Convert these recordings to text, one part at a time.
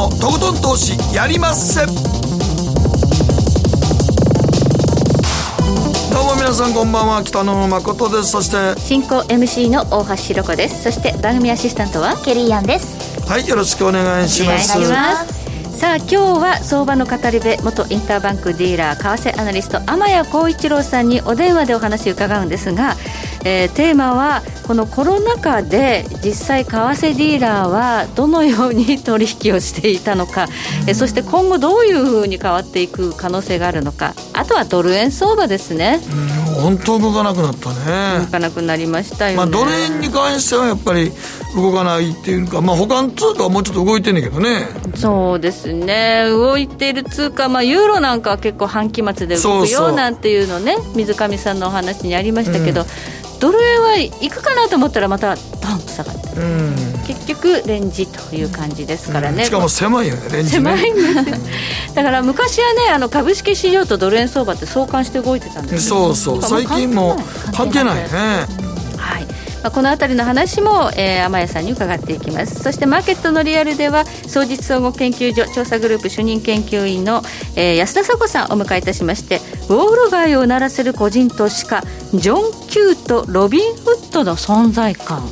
のとことん投資やりまっせ。どうも皆さんこんばんは。北野誠です。そして進行 MC の大橋ひろ子です。そして番組アシスタントはケリーアンです。はいよろしくお願いします。お願いします。さあ今日は相場の語り部元インターバンクディーラー為替アナリスト天谷幸一郎さんにお電話でお話を伺うんですが、えー、テーマはこのコロナ禍で実際為替ディーラーはどのように取引をしていたのか、えー、そして今後どういうふうに変わっていく可能性があるのか。あとはドル円相場ですね。本当動かなくなったね。動かなくなりましたよね、まあ、ドル円に関してはやっぱり動かないっていうか、まあ、他の通貨はもうちょっと動いてんねんけどね。そうですね。動いてる通貨、まあ、ユーロなんかは結構半期末で動くよなんていうのね。水上さんのお話にありましたけど、うん、ドル円は行くかなと思ったらまたドンと下がって、うん、結局レンジという感じですからね、うん、しかも狭いよねレンジ、ね、狭いんです だから昔はねあの株式市場とドル円相場って相関して動いてたんですそうそう。最近も関係ないね。はいまあ、この辺りの話も、えー、天谷さんに伺っていきます。そしてマーケットのリアルでは総実総合研究所調査グループ主任研究員の、えー、安田佐子さんをお迎えいたしましてウォール街を鳴らせる個人投資家ジョン・キューとロビン・フットの存在感。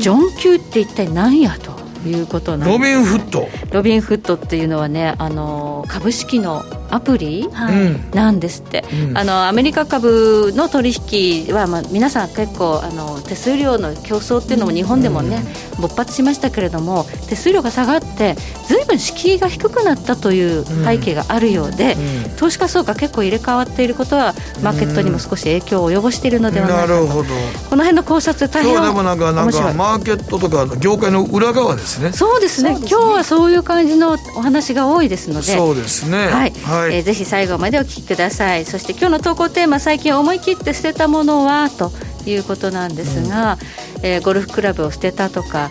ジョン・キューって一体何やということなんロビン・フット。ロビン・フットっていうのはねあの株式のアプリ、はい、なんですって、うん、あのアメリカ株の取引は、まあ、皆さん結構あの手数料の競争っていうのも日本でもね、うん、勃発しましたけれども手数料が下がってずいぶん敷居が低くなったという背景があるようで、うん、投資家層が結構入れ替わっていることはマーケットにも少し影響を及ぼしているのではないかと、この辺の考察大変今日でもなんかなんかマーケットとか業界の裏側ですね。そうですね、ね、今日はそういう感じのお話が多いですので。そうですね。はい、はい、えー、ぜひ最後までお聞きください。そして今日の投稿テーマ最近思い切って捨てたものはということなんですが、うん、えー、ゴルフクラブを捨てたとか、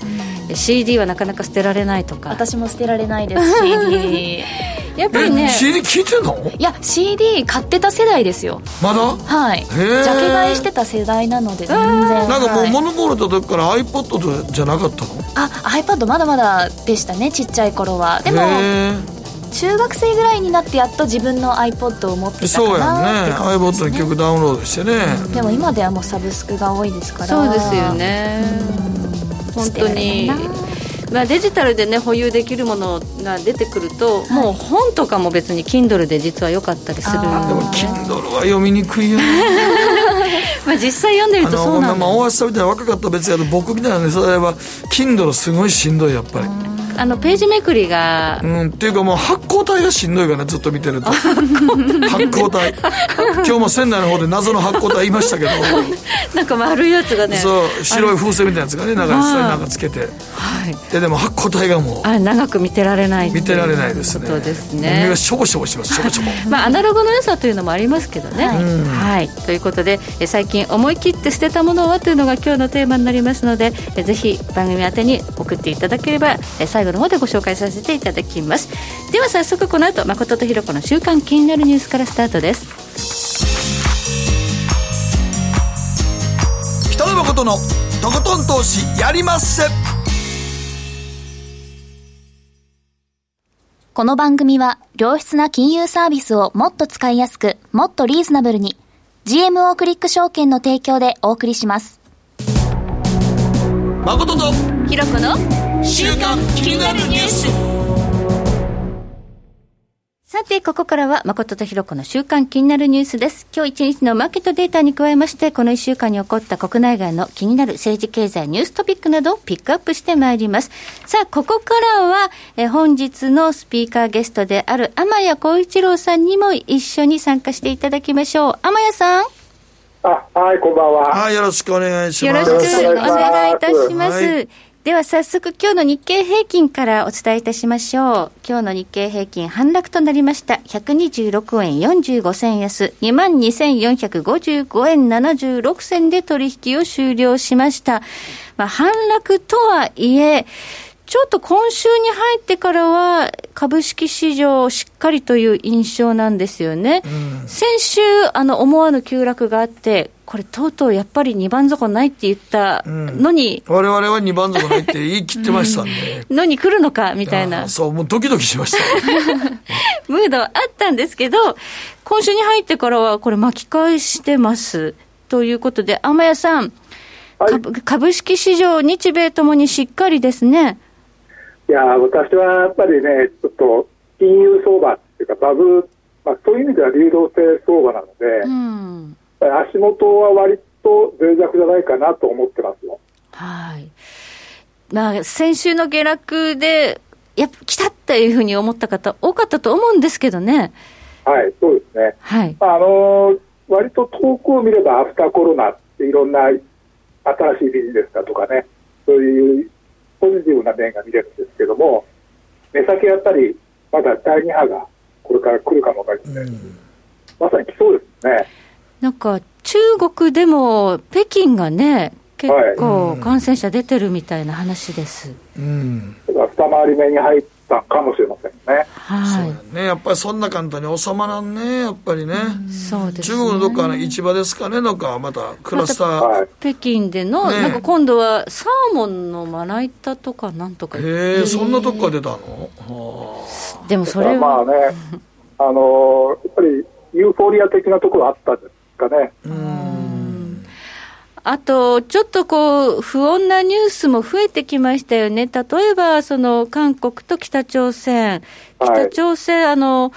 うん、CD はなかなか捨てられないとか。私も捨てられないです。CD やっぱりね CD 聞いてんの？いや CD 買ってた世代ですよ。まだ？はい。ジャケ買いしてた世代なので全然。なんかもう物心った時から iPod じゃなかったの？あ iPad まだまだでしたねちっちゃい頃は。でも中学生ぐらいになってやっと自分の iPod を持ってたかなそうやね。iPod の曲ダウンロードしてね、うん、でも今ではもうサブスクが多いですから。そうですよね、本当にまあ、デジタルで、ね、保有できるものが出てくると、はい、もう本とかも別に Kindle で実は良かったりする。でも Kindle は読みにくいよね。まあ実際読んでるとそうなんだ、まあ、大橋さんみたいな若かった別やけど僕みたいなねそれは Kindle すごいしんどいやっぱり。あのページめくりが。うんっていうかもう発光体がしんどいかなずっと見てると。発光体。今日も仙台の方で謎の発光体いましたけど。なんか丸いやつがね。そう白い風船みたいなやつがね中にそれなんかつけて、はい、ででも発光体がもう。あれ長く見てられない見てられないですね。そうですね。目がしょぼしょぼしますしょぼしょぼ。まあアナログの良さというのもありますけどね、はい、はい、ということで最近思い切って捨てたものはというのが今日のテーマになりますのでぜひ番組宛てに送っていただければ最後の方でご紹介させさせていただきます。では早速この後誠とひろ子の週刊気になるニュースからスタートです。北野誠のとことん投資やりまっせ。この番組は良質な金融サービスをもっと使いやすくもっとリーズナブルに GMO クリック証券の提供でお送りします。誠とひろ子の週刊気になるニュースさて、ここからは、誠とひろ子の週間気になるニュースです。今日一日のマーケットデータに加えまして、この一週間に起こった国内外の気になる政治経済ニューストピックなどをピックアップしてまいります。さあ、ここからは、え本日のスピーカーゲストである天谷幸一郎さんにも一緒に参加していただきましょう。天谷さん。あ、はい、こんばんは。はい、よろしくお願いします。よろしくお願いいたします。では早速今日の日経平均からお伝えいたしましょう。今日の日経平均反落となりました。126円45銭安、22,455円76銭で取引を終了しました。まあ、反落とはいえ、ちょっと今週に入ってからは、株式市場しっかりという印象なんですよね。うん、先週、あの、思わぬ急落があって、これ、とうとうやっぱり2番底ないって言ったのに、われわれは2番底ないって言い切ってましたんで。のに来るのかみたいな。そう、もうドキドキしました。ムードはあったんですけど、今週に入ってからは、これ、巻き返してます。ということで、天谷さん、はい、株式市場、日米ともにしっかりですね。いや私はやっぱりね、ちょっと金融相場っていうか、バブル、まあ、そういう意味では流動性相場なので、うん、足元は割と脆弱じゃないかなと思ってますよ。はいまあ、先週の下落で、やっぱ来たっていうふうに思った方、多かったと思うんですけどね。はい、そうですね。はい。あの割と遠くを見ればアフターコロナっていろんな新しいビジネスだとかね、そういうポジティブな面が見れるんですけども、目先やっぱりまだ第2波がこれから来るかもわかりません、うん、まさに来そうですね。なんか中国でも北京がね、結構感染者出てるみたいな話です。うん、二回り目に入ったかもしれませんね。はい。そうね。やっぱりそんな簡単に収まらんね、やっぱりね。そうです、ね、中国のどっかの市場ですかね、なんかまたクラスター。ま、北京での、ね、なんか今度はサーモンのまな板とかなんとか。へえ、そんなとこから出たの？でもそれは。まあね、あのやっぱりユーフォリア的なところあったんですかね。うん。あと、ちょっとこう、不穏なニュースも増えてきましたよね。例えば、その、韓国と北朝鮮。北朝鮮、はい、あの、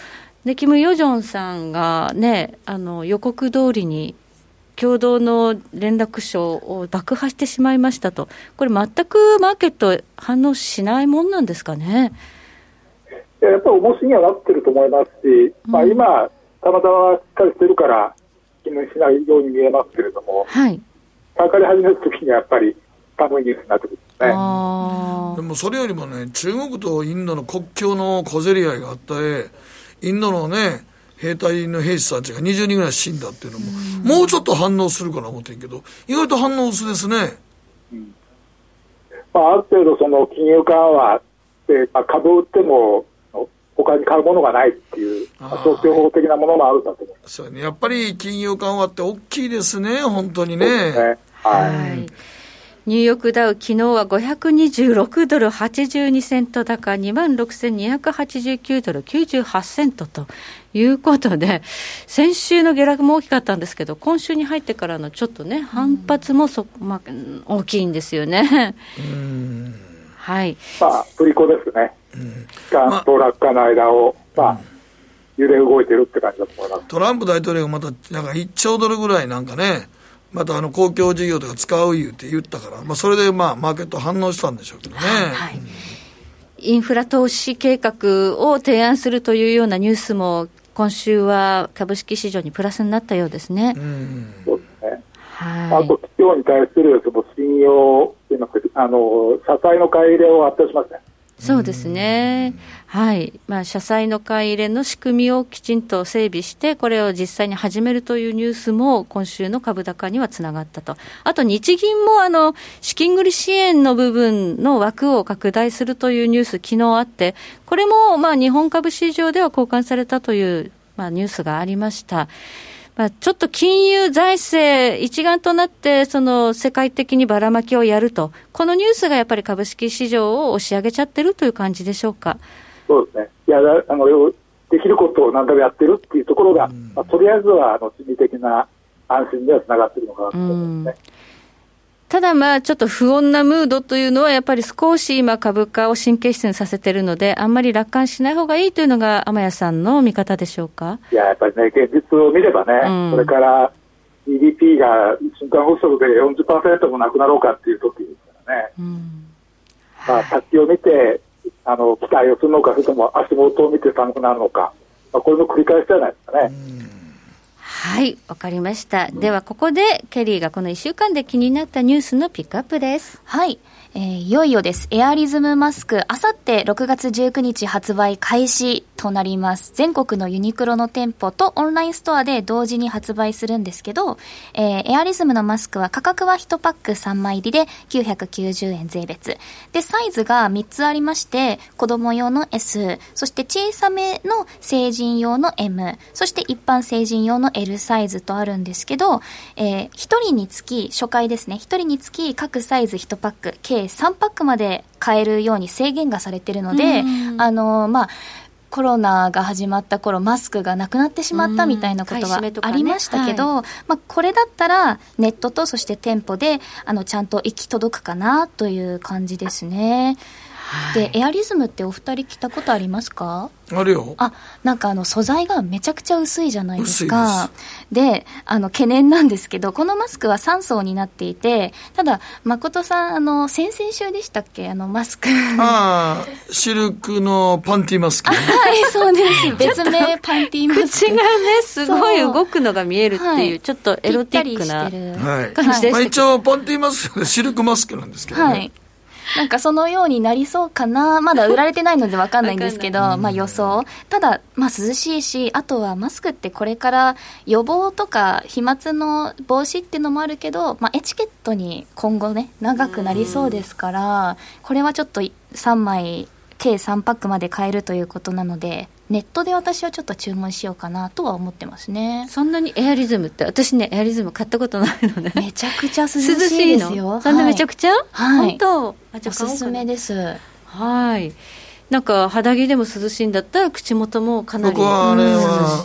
ね、キム・ヨジョンさんがね、あの、予告通りに、共同の連絡書を爆破してしまいましたと。これ全くマーケット反応しないもんなんですかね？やっぱり重しにはなってると思いますし、うん、まあ今、たまたましっかりしてるから、気にしないように見えますけれども、はい。かかり始めるときにはやっぱり寒いニュースになってくるんですね。でもそれよりもね、中国とインドの国境の小競り合いがあったえ、インドのね、兵隊の兵士たちが20人ぐらい死んだっていうのも、うもうちょっと反応するかな思ってんけど、意外と反応薄ですね。うんまあ、ある程度その金融緩和で、まあ、株を売っても他に買うものがないっていう、消去法的なものもあるんだと思いますそうね、やっぱり金融緩和って大きいですね、本当にね。ねはい、はいニューヨークダウ、昨日は526ドル82セント高、2万6289ドル98セントということで、先週の下落も大きかったんですけど、今週に入ってからのちょっとね、反発もそ、まあ、大きいんですよね。はい。まあ、振り子ですね。下と落下の間を、まあ、揺れ動いてるって感じだと思います。トランプ大統領がまた、なんか1兆ドルぐらいなんかね、またあの公共事業とか使う言うて言ったから、まあ、それでまあマーケット反応したんでしょうけどね。はいインフラ投資計画を提案するというようなニュースも、今週は株式市場にプラスになったようですね。うん、そうですね。はい、あと、企業に対するその信用あの、社債の買い入れを発表しました、ね。そうですね。はい。まあ、社債の買い入れの仕組みをきちんと整備して、これを実際に始めるというニュースも、今週の株高にはつながったと。あと、日銀も、あの、資金繰り支援の部分の枠を拡大するというニュース、昨日あって、これも、まあ、日本株市場では交換されたという、まあ、ニュースがありました。まあ、ちょっと金融財政一丸となって、その世界的にばらまきをやると、このニュースがやっぱり株式市場を押し上げちゃってるという感じでしょうか？そうですね。いや、あの、できることを何回もやってるっていうところが、まあ、とりあえずは、あの、心理的な安心にはつながってるのかなと思いますね。ただまあ、ちょっと不穏なムードというのは、やっぱり少し今、株価を神経質にさせてるので、あんまり楽観しない方がいいというのが、天谷さんの見方でしょうか？いや、やっぱりね、現実を見ればね、うん、それから GDP が瞬間風速で40%もなくなろうかっていう時ですからね、うん、まあ、先を見てあの、期待をするのか、それとも足元を見て寒くなるのか、まあ、これの繰り返しじゃないですかね。はいわかりました。ではここでケリーがこの1週間で気になったニュースのピックアップです。はい。えー、いよいよです。エアリズムマスク、あさって6月19日発売開始となります。全国のユニクロの店舗とオンラインストアで同時に発売するんですけど、えー、エアリズムのマスクは価格は1パック3枚入りで990円税別。で、サイズが3つありまして、子供用の S、そして小さめの成人用の M、そして一般成人用の L サイズとあるんですけど、えー、1人につき、初回ですね、1人につき各サイズ1パック、計3パックまで買えるように制限がされてるので、あの、まあ、コロナが始まった頃マスクがなくなってしまったみたいなことはありましたけど、ねはい、まあ、これだったらネットとそして店舗であのちゃんと行き届くかなという感じですね。でエアリズムってお二人着たことありますか？あるよ。あなんかあの素材がめちゃくちゃ薄いじゃないですか。であの懸念なんですけどこのマスクは3層になっていてただ誠さんあの先々週でしたっけ？あのマスク。ああシルクのパンティマスク、ね、はいそうです。別名パンティマスク。口がねすごい動くのが見えるっていう、はい、ちょっとエロティックな感じでした、はいまあ、一応パンティマスクシルクマスクなんですけどね、はい なんかそのようになりそうかな。まだ売られてないのでわかんないんですけど、まあ予想。ただ、まあ涼しいし、あとはマスクってこれから予防とか飛沫の防止っていうのもあるけど、まあエチケットに今後ね、長くなりそうですから、これはちょっと3枚、計3パックまで買えるということなので、ネットで私はちょっと注文しようかなとは思ってますね。そんなにエアリズムって？私ねエアリズム買ったことないので。めちゃくちゃ涼しいですよ。そんなめちゃくちゃ、はい、本当？あじゃおすすめです。はい。なんか肌着でも涼しいんだったら口元もかなり僕はあれは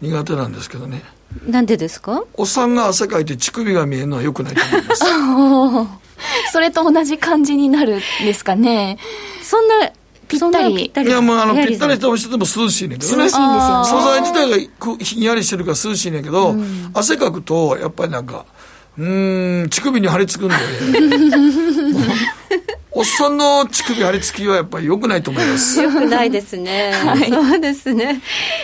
苦手なんですけどね。なんでですか？おっさんが汗かいて乳首が見えるのはよくないと思います。それと同じ感じになるんですかね。そんなぴったり。いや、もうあの、ぴったりしてても涼しいねんけどね。涼しいんですよ、素材自体がひんやりしてるから涼しいねんけど、うん、汗かくと、やっぱりなんか、うん、乳首に張り付くんで、おっさんの乳首張り付きはやっぱり良くないと思います。良くないですね。はい、そうですね。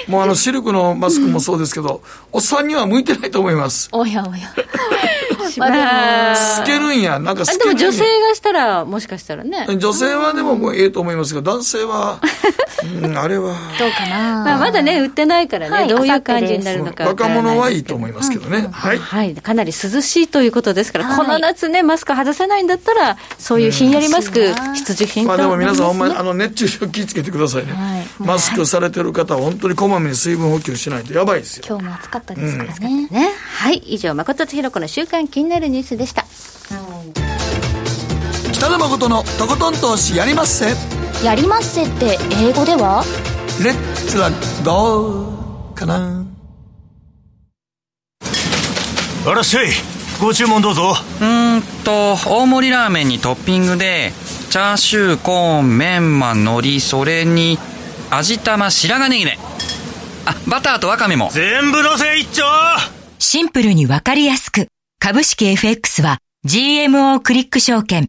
もうあの、シルクのマスクもそうですけど、おっさんには向いてないと思います。おやおや。まあ、透けるんや、なんか透けるでも女性がしたら、もしかしたらね。女性はでももうええと思いますが、男性は、うん、あれは。どうかな。まあ、まだね、売ってないからね、はい、どういう感じになるのか若者はいいと思いますけどね。はい。はい。かなり涼しいということですから、この夏ね、マスク外せないんだったら、そういうひんやりマスク、必需品まあでも皆さん、ほんまにあの熱中症気をつけてくださいね。マスクされてる方は、本当にこまめに水分補給しないとやばいですよ。今日も暑かったですからね。はい。以上、誠とひろ子の週間気になるニュースでした。北野誠のとことん投資やりまっせやりまっせって英語では？レッツはどうかなあらっしゃいご注文どうぞ。うんと大盛りラーメンにトッピングでチャーシューコーンメンマ海苔それに味玉白髪ネギねあバターとワカメも。全部のせ一丁。シンプルにわかりやすく。株式 FX は GMO クリック証券。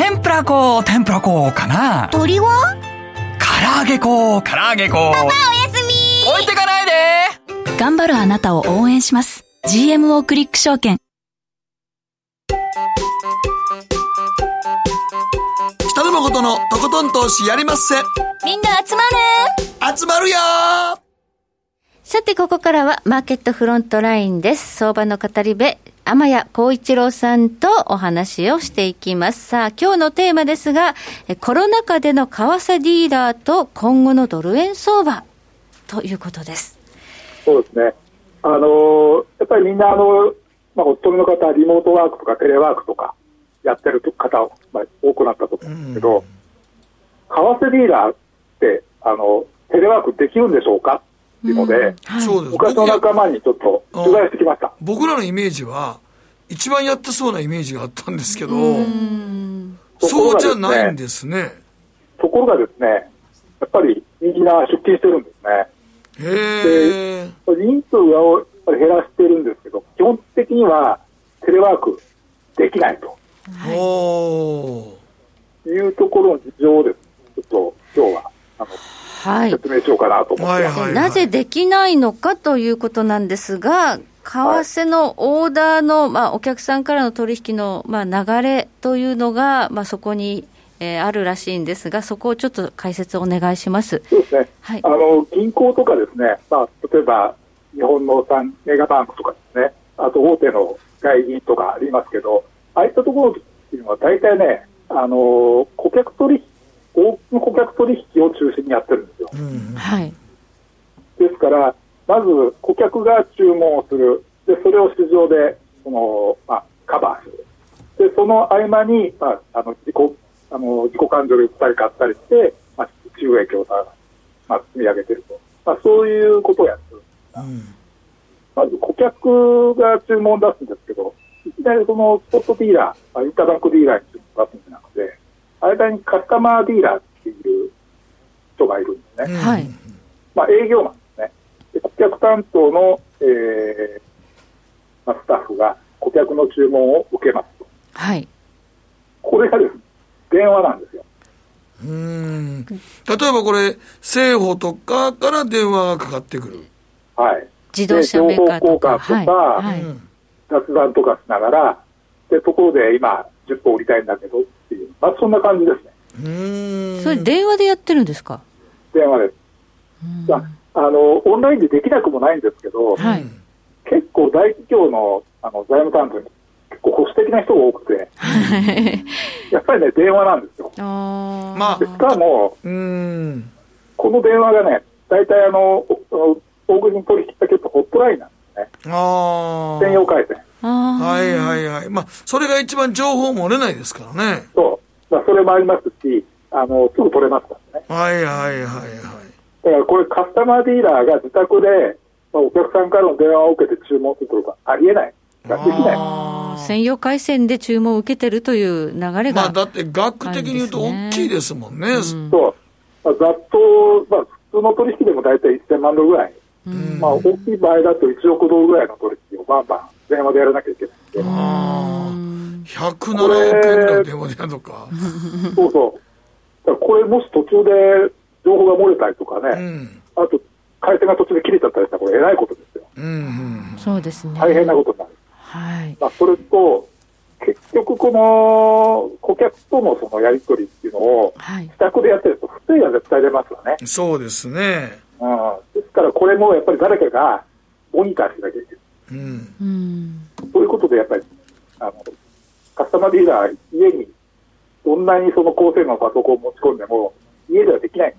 天ぷらこ天ぷらこかな。鳥は唐揚げこ唐揚げこパパおやすみ。置いてかないで。頑張るあなたを応援します。GMO クリック証券。北野誠のとことん投資やりまっせ。みんな集まる。集まるよ。さて、ここからはマーケットフロントラインです。相場の語り部、天谷幸一郎さんとお話をしていきます。さあ、今日のテーマですが、コロナ禍での為替ディーラーと今後のドル円相場ということです。そうですね。あのやっぱりみんなあの、まあ、お勤めの方はリモートワークとかテレワークとかやってる方、まあ、多くなったと思うんですけど、為替ディーラーってあのテレワークできるんでしょうかいうので、そうです昔の仲間にちょっと取材してきました。僕らのイメージは、一番やってそうなイメージがあったんですけど、そうじゃないんですね。ところがですね、やっぱりみんな出勤してるんですね。へで人数を減らしてるんですけど、基本的にはテレワークできないと。はい、いうところの事情です。ちょっと今日はあのはい、説明しようかなと思って、はいはい、なぜできないのかということなんですが、為替のオーダーの、まあ、お客さんからの取引の、まあ、流れというのが、まあ、そこに、えー、あるらしいんですが、そこをちょっと解説お願いします。そうですね。はい、あの、銀行とかですね、まあ、例えば、日本の産メガバンクとかですね、あと大手の外銀とかありますけど、ああいったところっていうのは大体ね、あの、顧客取引多くの顧客取引を中心にやってるんですよ。うん、はい、ですから、まず顧客が注文をする、でそれを市場でその、まあ、カバーする、でその合間に、まあ、あの自己あの自己感情で売ったり買ったりして、まあ、収益をさ、まあ、積み上げてると、まあ、そういうことをやってる。んですうん、まず顧客が注文を出すんですけど、いきなりそのスポットディーラー、インターバンクディーラーに注文を出すんじゃなくて、間にカスタマーディーラーっていう人がいるんですね。はい。まあ、営業マンですね。で顧客担当の、えーまあ、スタッフが顧客の注文を受けますと。はい。これがですね、電話なんですよ。うん例えばこれ、政府とかから電話がかかってくる。はい。自動車メーカーとか。情報交換とか、はい、雑談とかしながら、で、ところで今、10本売りたいんだけどっていう、まあ、そんな感じですね。うんそれ、電話でやってるんですか？電話です。あのオンラインでできなくもないんですけど、はい、結構大企業のあの財務担当に結構保守的な人が多くて、やっぱりね、電話なんですよ。まあ、しかも、うんこの電話がね、大体あの、大国取引先とホットラインなんですね。あ専用回線。はいはいはい。まあ、それが一番情報漏れないですからね。そう。まあ、それもありますし、あの、すぐ取れますからね。はいはいはいはい。だからこれカスタマーディーラーが自宅で、まあ、お客さんからの電話を受けて注文することがありえない。できない。専用回線で注文を受けてるという流れが、まあ、だって額的に言うと大きいですもんね。うん、そう。まあ、ざっと、まあ、普通の取引でも大体1000万ドルぐらい。うん、まあ、大きい場合だと1億ドルぐらいの取引をバンバン電話でやらなきゃいけないんで。ああ、107億円ぐらい電話でやるのか。そうそう。これもし途中で情報が漏れたりとかね、うん、あと回線が途中で切れちゃったりしたら、これ、えらいことですよ。うんうん、そうですね。大変なことになる。はい。まあ、それと、結局、この顧客とのそのやり取りっていうのを、自宅でやってると、不正が絶対出ますよね。そうですね。うん。ですから、これもやっぱり誰かがモニターしなきゃいけない。うん、そういうことでやっぱりあのカスタマーディーラー家にどんなにその高性能のパソコンを持ち込んでも家ではできない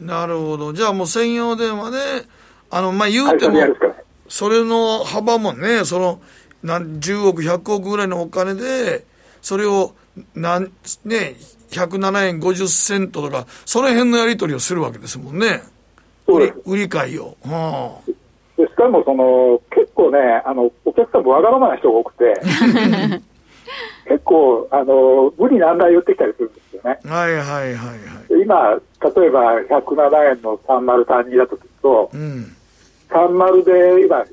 なるほど。じゃあもう専用電話であのまあ言うてもそれの幅もねその何10億100億ぐらいのお金でそれをなんね107円50セントとかその辺のやり取りをするわけですもんね。売り買いを、はあ、でしかもその結構ねあのお客さんもわがままな人が多くて 結構あの無理難題言ってきたりするんですよね。はいはいはいはい。今例えば107円の30単2だとすると、うん、30で今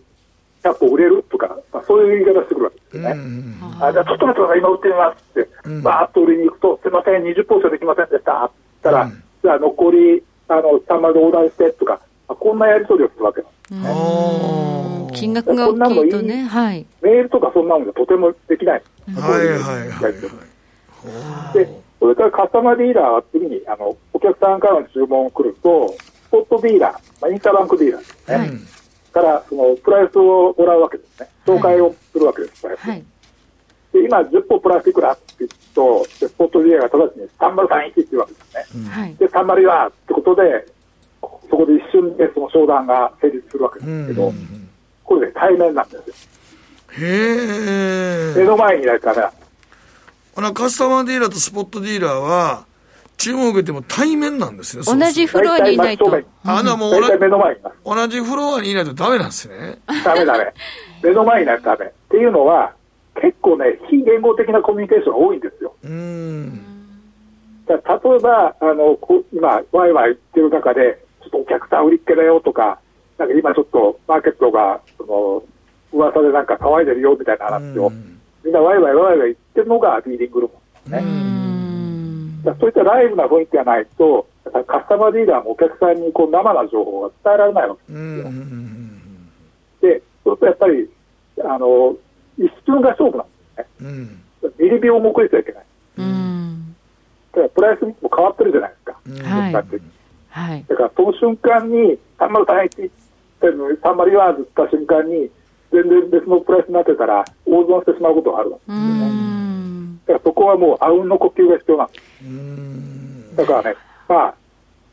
100個売れるとか、まあ、そういう言い方してくるわけですよね、うんうんあじゃあちょっと待ってください今売ってみますって、うん、バーッと売りに行くとすいません20ポーションできませんでしたって言ったら、うん、じゃあ残りあの30でオーダーしてとかこんなやり取りをするわけなんですね。金額が大きいとね、はい。メールとかそんなものとてもできない。はいはいはいはい。で、それからカスタマーディーラーは次にあのお客さんからの注文を来ると、スポットディーラー、まあ、インターバンクディーラーですね。はい、からそのプライスをもらうわけですね。紹介をするわけです、はい、で今、10本プラスいくらって言うと、スポットディーラーが直ちに3031っていうわけですね。はい、で、30はってことで、そこで一瞬でその商談が成立するわけですけど、これで対面なんですよ。へ目の前にいないとダメなんです。カスタマーディーラーとスポットディーラーは、注文を受けても対面なんですね。同じフロアにいないと。あのもう目の前にいます同じフロアにいないとダメなんですね。ダメダメ。目の前にないとダメ。っていうのは、結構ね、非言語的なコミュニケーションが多いんですよ。うんだ例えば、あのこ今、ワイワイ言ってる中で、ちょっとお客さん売りっけだよとか、なんか今ちょっとマーケットが、その、噂でなんか騒いでるよみたいな話を、みんなワイワイワイワイ言ってるのがディーリングルームですね。そういったライブな雰囲気がないと、カスタマーディーラーもお客さんにこう生な情報が伝えられないわけですよ。で、そうするとやっぱり、あの、一瞬が勝負なんですね。うん、ミリ秒も遅れちゃいけない。うん、だからプライスも変わってるじゃないですか。うん、はい、だからその瞬間に、303って言ってるのに、304はずった瞬間に、全然別のプライスになってたら、大損してしまうことがあるわけですよね。だからそこはもう、あうんの呼吸が必要なんです。だからね、まあ、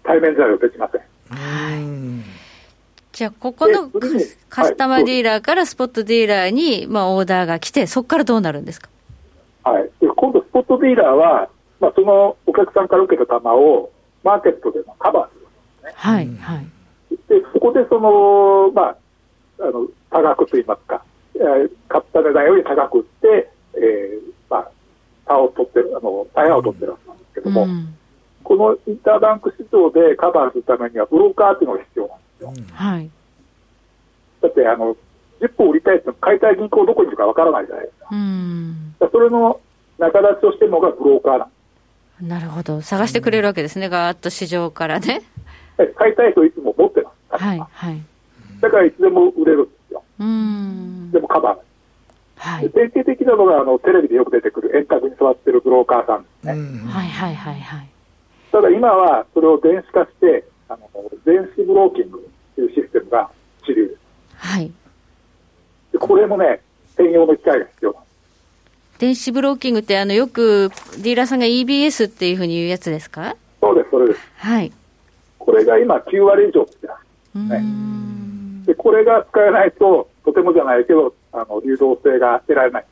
対面材料できません。はいじゃあ、ここのカスタマーディーラーからスポットディーラーに、まあ、オーダーが来て、そこからどうなるんですか？はい。今度、スポットディーラーは、まあ、そのお客さんから受けた球を、マーケットでカバーするんですね。はい、はい。で、そこでその、まあ、あの、多額といいますか、えー、買った値段より高く売って、えー、まあ、差を取ってる、あの、タイヤを取ってるわけなんですけども、うん、このインターバンク市場でカバーするためには、ブローカーっていうのが必要なんです。よ。はい。だって、あの、10本売りたいって買いたい銀行どこにいるかわからないじゃないですか。うん。それの仲立ちをしてるのがブローカーなんなるほど。探してくれるわけですね、ガーッと市場からね。買いたい人いつも持ってます。はい、はい。だからいつでも売れるんですよ。うん。でもカバーはい、典型的なのがあのテレビでよく出てくる円卓に座ってるブローカーさんですね。はいはいはいはい。ただ今はそれを電子化して、あの電子ブローキングというシステムが主流です。はい。でこれもね、専用の機械が必要なんです。電子ブローキングって、あの、よくディーラーさんが EBS っていうふうに言うやつですか？そうです、それです。はい。これが今9割以上ですね。で、これが使えないと、とてもじゃないけど、あの、流動性が得られない。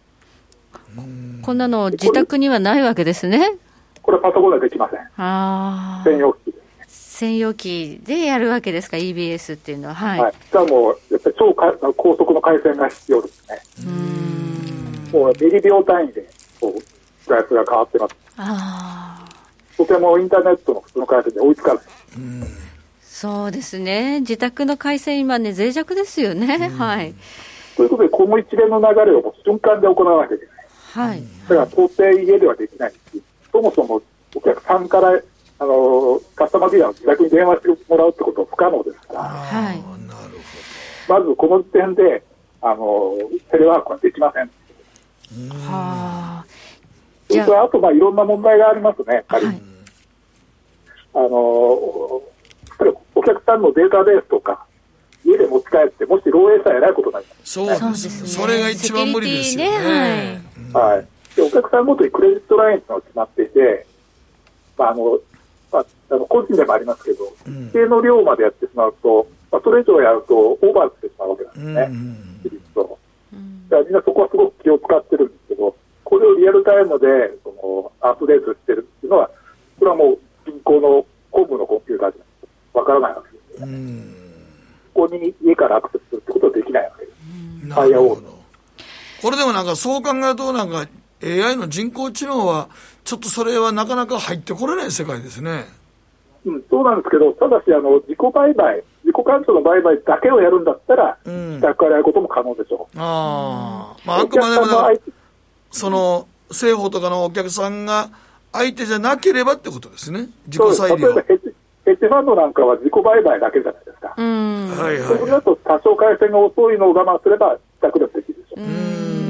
こんなの自宅にはないわけですね？これパソコンではできません。ああ。専用機専用機でやるわけですか、EBS っていうのは。はい。はい、しかも、やっぱり超高速の回線が必要ですね。うん。もうミリ秒単位で、こう、プライスが変わってます。ああ。とてもインターネットの普通の回線に追いつかない。うんそうですね。自宅の回線今ね、脆弱ですよね。はい。ということで、この一連の流れを瞬間で行わなきゃいけない。はい。だから、到底家ではできないし、そもそもお客さんからあのカスタマーディーラーの自宅に電話してもらうってことは不可能ですから、はい、まずこの時点であのテレワークはできません。はあ、それとあと、まあ、いろんな問題がありますね、やっぱり。はい、あのお客さんのデータベースとか、家で持ち帰って、もし漏洩さえないことになります、ね、そうですね。それが一番無理ですよね。ねはい、はいで。お客さんごとにクレジットラインが決まっていて、まあ、あのまあ、あの個人でもありますけど、一定の量までやってしまうと、まあ、それ以上やるとオーバーしてしまうわけなんですね、比率と。だからみんなそこはすごく気を使ってるんですけど、これをリアルタイムでそのアップデートしてるっていうのは、これはもう銀行の本部のコンピューターじゃわからないわけですよね。ここに家からアクセスするってことはできないわけです。ファイアウォール。これでもなんかそう考えるとなんか AI の人工知能はちょっとそれはなかなか入ってこれない世界ですね。うん、そうなんですけど、ただし、あの自己売買、自己関所の売買だけをやるんだったら、うん、自宅からやることも可能でしょう。あまあ、あくまでも、その、政府とかのお客さんが相手じゃなければってことですね、自己裁量。例えばヘッジヘッジファンドなんかは自己売買だけじゃないですか。うん。はいはい。それだと多少回線が遅いのを我慢すれば、自宅でできるでしょう。うん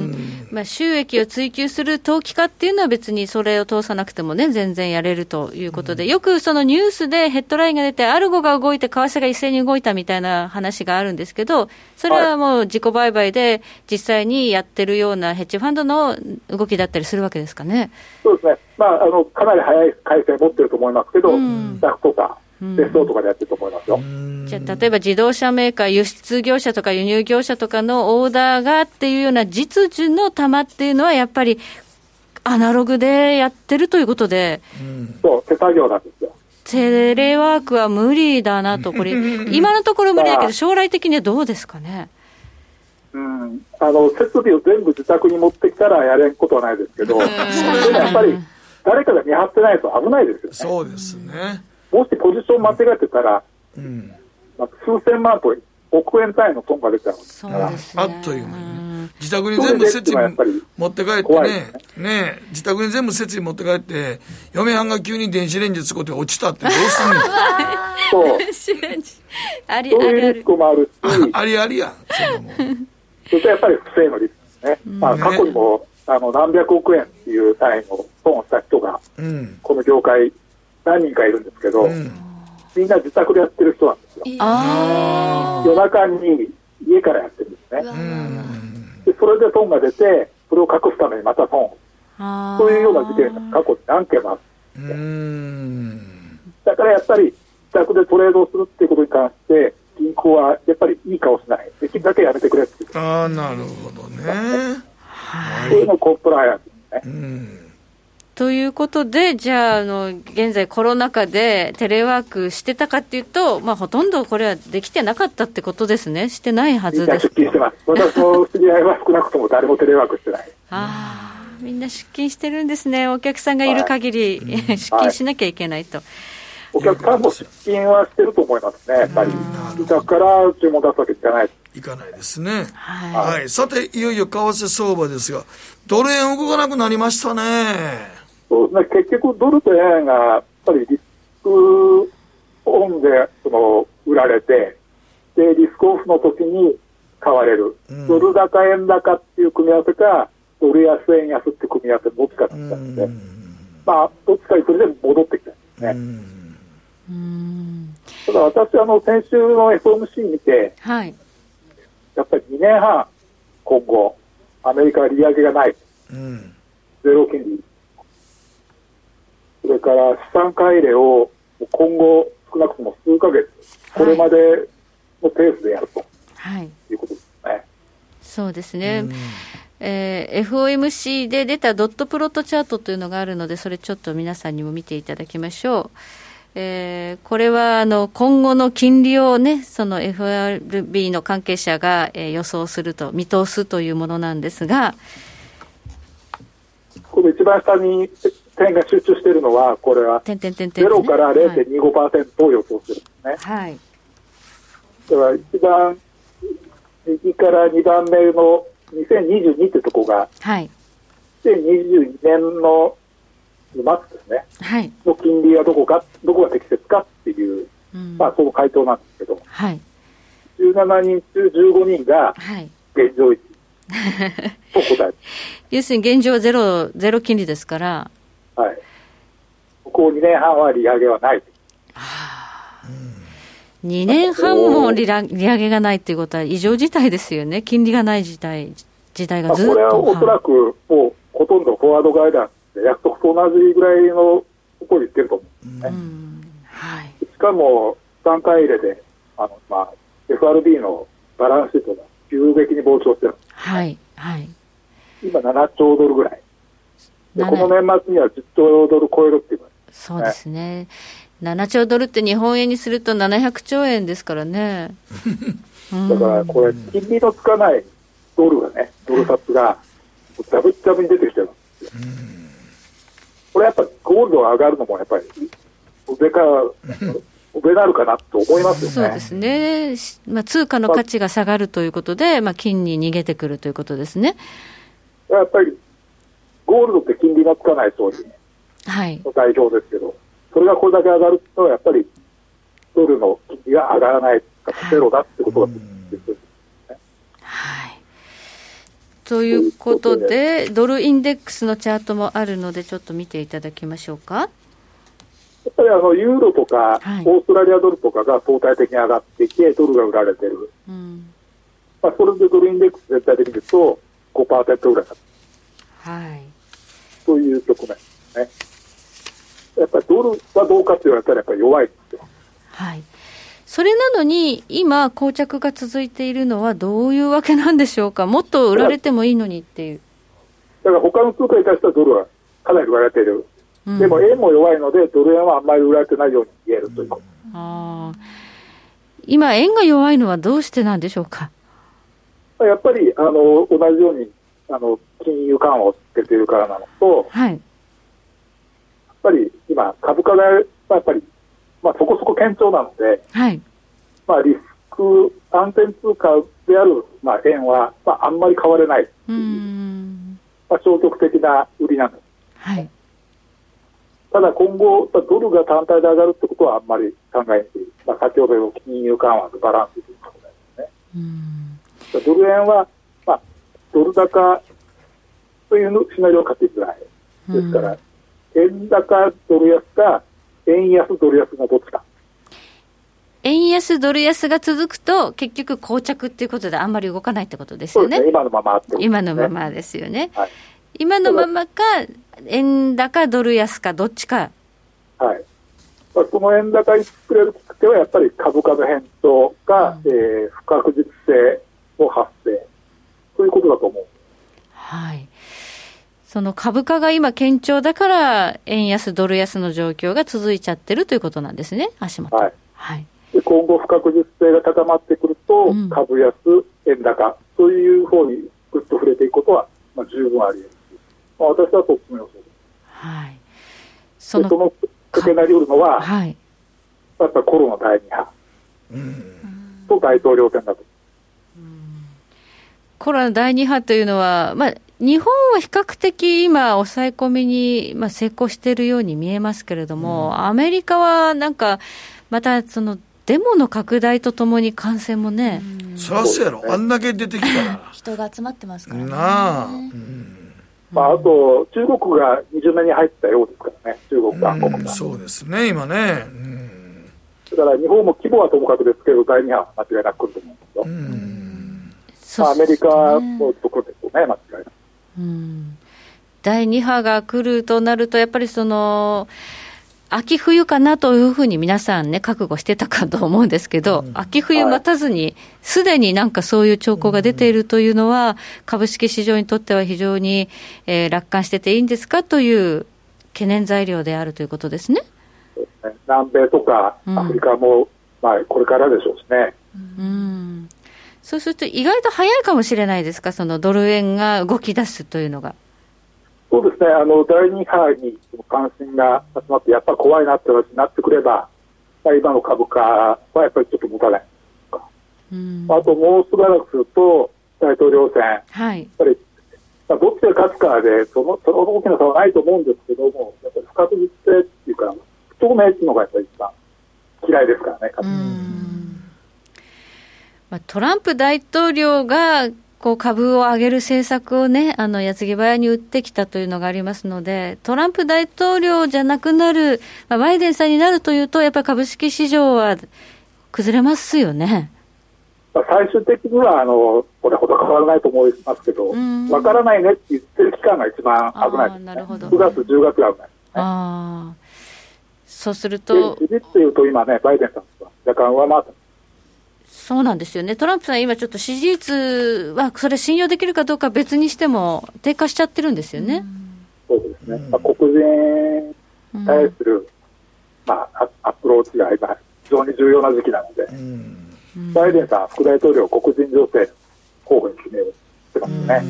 まあ、収益を追求する投機家っていうのは別にそれを通さなくてもね、全然やれるということで、よくそのニュースでヘッドラインが出て、アルゴが動いて、為替が一斉に動いたみたいな話があるんですけど、それはもう自己売買で実際にやってるようなヘッジファンドの動きだったりするわけですかね。そうですね。まあ、あの、かなり早い回線持ってると思いますけど、うん、ダクとか、別荘とかでやってると思いますよ。じゃあ、例えば自動車メーカー、輸出業者とか輸入業者とかのオーダーがっていうような実需の玉っていうのは、やっぱりアナログでやってるということで、うん、そう手作業なんですよ。テレワークは無理だなと、これ、今のところ無理だけど、将来的にはどうですかね？うん、あの設備を全部自宅に持ってきたらやれんことはないですけど、でもやっぱり誰かが見張ってないと危ないですよね。そうですね。もしポジション間違えてたら、うん、まあ、数千万と億円単位の損が出ちゃう。んですから、ね、あっという間にね。自宅に全部設備持って帰ってね、ねね自宅に全部設備持って帰って、嫁はんが急に電子レンジ使って落ちたってどうすんのそう。電子レンジ。ありありそういうリスクもあるし。ありありや。ん、そんなも。ん。それとやっぱり不正のリスクですね。まあ、過去にも、あの、何百億円っていう単位の損をした人が、この業界、何人かいるんですけど、みんな自宅でやってる人なんですよ。夜中に家からやってるんですね。でそれで損が出て、それを隠すためにまた損。そういうような事件が過去に何件もあるだからやっぱり自宅でトレードをするっていうことに関して、銀行はやっぱりいい顔しない。できるだけやめてくれってああ、なるほどね。はい。そういうのコンプライアンスですね。うんということで、じゃあ、あの現在、コロナ禍でテレワークしてたかっていうと、まあ、ほとんどこれはできてなかったってことですね、してないはずです。出勤してます、私の知り合いは少なくとも誰もテレワークしてない。ああ、みんな出勤してるんですね、お客さんがいる限り、はい、出勤しなきゃいけないと。はいお客さんも出勤はしてると思いますね、やっぱり。自宅から注文出すわけいかない。いかないですね。はい。はい、さて、いよいよ為替相場ですが、ドル円動かなくなりましたね。そうね、結局、ドルと円がやっぱりリスクオンでその売られて、でリスクオフの時に買われる、うん、ドル高円高っていう組み合わせか、ドル安円安っていう組み合わせどっちかって言ったんで、うん、まあ、どっちかにそれで戻ってきたんですね。うん、ただ私、あの、先週の FOMC 見て、はい、やっぱり2年半、今後、アメリカは利上げがない。うん、ゼロ金利それから資産買い入れを今後少なくとも数ヶ月、これまでのペースでやると、はい、いうことですね。そうですね。えー、FOMC で出たドットプロットチャートというのがあるので、それちょっと皆さんにも見ていただきましょう。えー、これはあの今後の金利をね、その FRB の関係者が、えー、予想すると、見通すというものなんですが、この一番下に点が集中しているのは、これは0から0.25%を予想するんですね。はい。では、一番右から2番目の2022ってとこが、はい。2022年の末ですね。はい。の金利はどこか、どこが適切かっていう、うん、まあ、その回答なんですけど、はい。17人中15人が、はい。現状維持。と答え要するに現状はゼロ、ゼロ金利ですから、はい、ここ2年半は利上げはない。はあ、2年半も利上げがないということは異常事態ですよね、金利がない時代時代がずっと。これはおそらくもうほとんどフォワードガイダンスで約束と同じぐらいのところにいってると思うんですね。はい、しかも、3回入れで、あのまあ、FRB のバランスシートが急激に膨張してる。はい。はい、今7兆ドルぐらい。この年末には10兆ドル超えるっていう、ね、そうですね。7兆ドルって日本円にすると700兆円ですからね。だからこれ、金利のつかないドルがね、ドル札が、ダブダブに出てきてるんですよ。これやっぱゴールドが上がるのもやっぱり、上から、上なるかなと思いますよね。そうですね。まあ、通貨の価値が下がるということで、まあ、金に逃げてくるということですね。やっぱりゴールドって金利がつかない総理の代表ですけど、はい、それがこれだけ上がると、やっぱりドルの金利が上がらないゼロだってことがですね。はい。ということで、ドルインデックスのチャートもあるので、ちょっと見ていただきましょうか。やっぱりあのユーロとか、はい、オーストラリアドルとかが相対的に上がってきて、ドルが売られてる。うん、まあ、それでドルインデックス全体的に言うと5%ぐらいだはい。という局面ですね。やっぱりドルはどうかって言われたらやっぱり弱いですよ。はい。それなのに、今、膠着が続いているのはどういうわけなんでしょうか、もっと売られてもいいのにっていう。だから他の通貨に対してはドルはかなり売られている。うん、でも円も弱いので、ドル円はあんまり売られてないように見えるということ。あ今、円が弱いのはどうしてなんでしょうか？やっぱりあの同じようにあの金融緩和をつけているからなのと、はい、やっぱり今、株価がやっぱり、まあ、そこそこ堅調なので、はい。まあ、リスク安全通貨である、まあ、円は、まあ、あんまり変われない。うん。まあ、消極的な売りなんです。はい。ただ今後、ドルが単体で上がるってことはあんまり考えにくい、まあ、先ほどの金融緩和のバランスということですね。ドル円は、まあ、ドル高というシナリオを買っていくない。ですから、円高ドル安か、円安ドル安がどっちか。円安ドル安が続くと、結局、膠着っていうことであんまり動かないってことですよね。ね今のまま、ね、今のままですよね。はい、今のままか、円高ドル安か、どっちか。はい。まあ、その円高に作れるきっかけは、やっぱり株価の変動が、うん、えー、不確実性の発生。そういうことだと思う。はい。その株価が今堅調だから、円安、ドル安の状況が続いちゃってるということなんですね、足元。はい。はい、で今後、不確実性が高まってくると、うん、株安、円高という方にぐっと触れていくことは、まあ、十分あり得る。まあ、私はそっちの予想です。はい。その、そのかけなりうるのは、はい。やっぱコロナ第2波。うん。と大統領選だと。コロナ第2波というのは、まあ、日本は比較的今、抑え込みに、まあ、成功しているように見えますけれども、うん、アメリカはなんか、またそのデモの拡大とともに感染もね、そらそうやろ、あんだけ出てきたら。人が集まってますからね。なあ、うんまあ、あと、中国が20年に入ったようですからね、中国、韓国が。そうですね、今ね。だから日本も規模はともかくですけど、第2波は間違いなく来ると思うんですよ。まあ、アメリカのところですよね、間違いなく。うん第2波が来るとなると、やっぱりその、秋冬かなというふうに皆さんね、覚悟してたかと思うんですけど、うん、秋冬待たずに、すでになんかそういう兆候が出ているというのは、株式市場にとっては非常に、えー、楽観してていいんですかという懸念材料であるということですね。南米とかアフリカも、うん、まあ、これからでしょうしね。うんそうすると意外と早いかもしれないですか、そのドル円が動き出すというのが。そうですね、あの第2波に関心が集まって、やっぱり怖いなって話になってくれば、まあ、今の株価はやっぱりちょっと持たないか、うん、あともうしばらくすると、大統領選、はい、やっぱり、まあ、どっちが勝つかでその、その大きな差はないと思うんですけども、やっぱり不確実性っていうか、不透明っていうのがやっぱり一番嫌いですからね、まあ、トランプ大統領がこう株を上げる政策をね、あの、矢継ぎ早に打ってきたというのがありますので、トランプ大統領じゃなくなる、まあ、バイデンさんになるというと、やっぱり株式市場は崩れますよね。最終的にはあのこれほど変わらないと思いますけど、わからないねって言ってる期間が一番危ないです、ね、なるほど。9月、10月が危ない。です、ね、あそうすると。支持っていうと、今ね、バイデンさんは若干上回ってそうなんですよね、トランプさん、今ちょっと支持率は、それ信用できるかどうか別にしても、低下しちゃってるんですよね。そうですね、まあ、黒人に対する、うん、まあ、アプローチが今、非常に重要な時期なので、うん、バイデンさん、副大統領、黒人女性候補に決めてますね、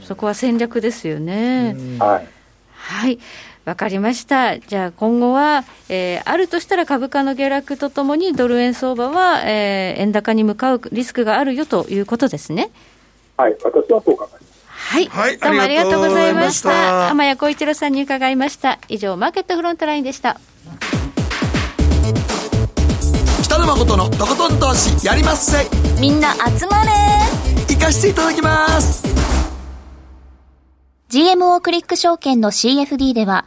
そこは戦略ですよね。はい、はいわかりました。じゃあ今後は、えー、あるとしたら株価の下落とともにドル円相場は、えー、円高に向かうリスクがあるよということですね。はい、私はそう考えます。はい、はい、どうもありがとうございました。天谷光一郎さんに伺いました。以上、マーケットフロントラインでした。北野誠のとことん投資やりまっせ。みんな集まれ。行かしていただきます。GMO クリック証券の CFD では、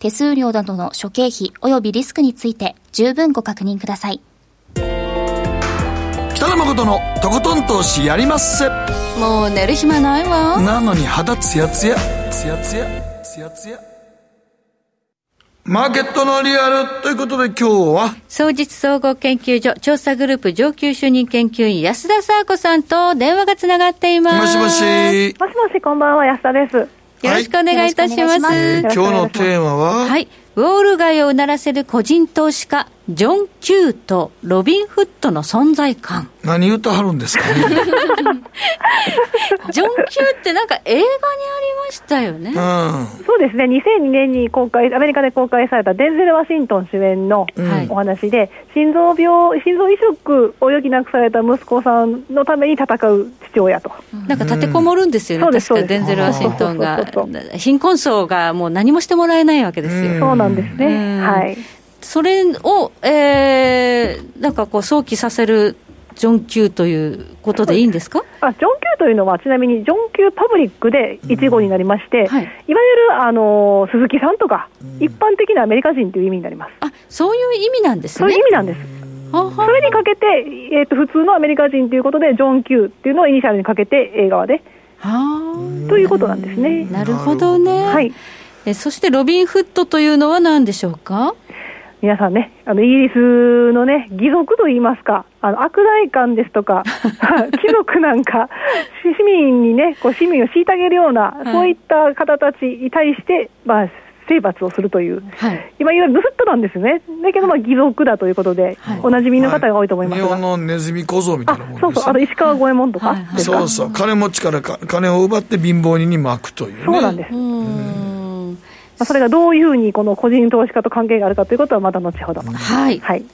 手数料などの諸経費及びリスクについて十分ご確認ください。北野誠のとことん投資やりまっせ。もう寝る暇ないわ。なのに肌ツヤツヤ。ツヤツヤ。ツヤツヤ。マーケットのリアルということで今日は。総実総合研究所調査グループ上級主任研究員安田沙子さんと電話がつながっています。もしもし。もしもしこんばんは安田ですよろしくお願いいたします、はい、今日のテーマは？はい。ウォール街をうならせる個人投資家ジョン・キューとロビン・フットの存在感。何言うとはるんですかね。ジョン・キューってなんか映画にありましたよね。うん、そうですね、2002年に公開、アメリカで公開されたデンゼル・ワシントン主演のお話で、うん、心臓病、心臓移植を余儀なくされた息子さんのために戦う父親と。なんか立てこもるんですよね、うん、確かデンゼル・ワシントンが。貧困層がもう何もしてもらえないわけですよ。そうなんですね。はい。それを、えー、なんかこう、想起させるジョン・キューということでいいんですか？あジョン・キューというのは、ちなみにジョン・キュー・パブリックで一語になりまして、うんはい、いわゆるあの鈴木さんとか、一般的なアメリカ人という意味になります。あそういう意味なんですね。そういう意味なんです。それにかけて、えーと、普通のアメリカ人ということで、ジョン・キューっていうのをイニシャルにかけて映画で。ということなんですね。なるほどね。はい。えそしてロビン・フットというのは何でしょうか？皆さんね、あのイギリスのね、義族といいますか、あの悪代官ですとか、貴族なんか、市民にね、こう市民を虐げるような、はい、そういった方たちに対して、まあ、征罰をするという、はい、今、いわゆるブフットなんですね、だけど、まあ、義族だということで、はい、おなじみの方が多いと思いますが、日本のネズミ小僧みたいなもんそうそう、あと石川五右衛門とか、そうそう、金持ちから金を奪って貧乏人に巻くというね。そうなんです。あ、それがどういうふうにこの個人投資家と関係があるかということはまた後ほど、はい。はい、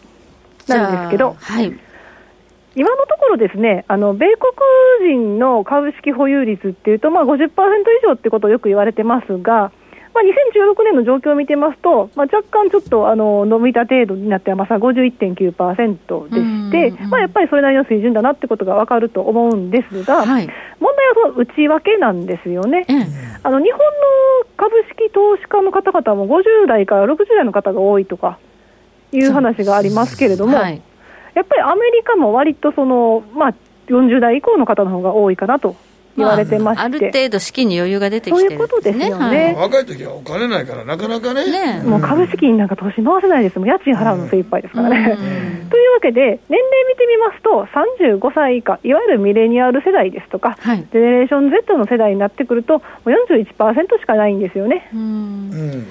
なんですけど、はい、今のところですねあの米国人の株式保有率っていうと、まあ50、以上ってことをよく言われてますが、まあ、2016年の状況を見てますと、まあ、若干ちょっとあの伸びた程度になってまさ51.9%でして、まあ、やっぱりそれなりの水準だなってことが分かると思うんですが、はい、問題はその内訳なんですよね、うん、あの日本の株式投資家の方々も50代から60代の方が多いとかいう話がありますけれども、はい、やっぱりアメリカも割とその、まあ、40代以降の方の方が多いかなと言われてまして、まあ、ある程度資金に余裕が出てきてる、ね、そういうことですよね、はい、若い時はお金ないからなかなかね、ね、もう株式になんか投資回せないですもう家賃払うの精一杯ですからね、うん、というわけで年齢見てみますと35歳以下いわゆるミレニアル世代ですとか、はい、ジェネレーション Z の世代になってくるともう41%しかないんですよね。うん。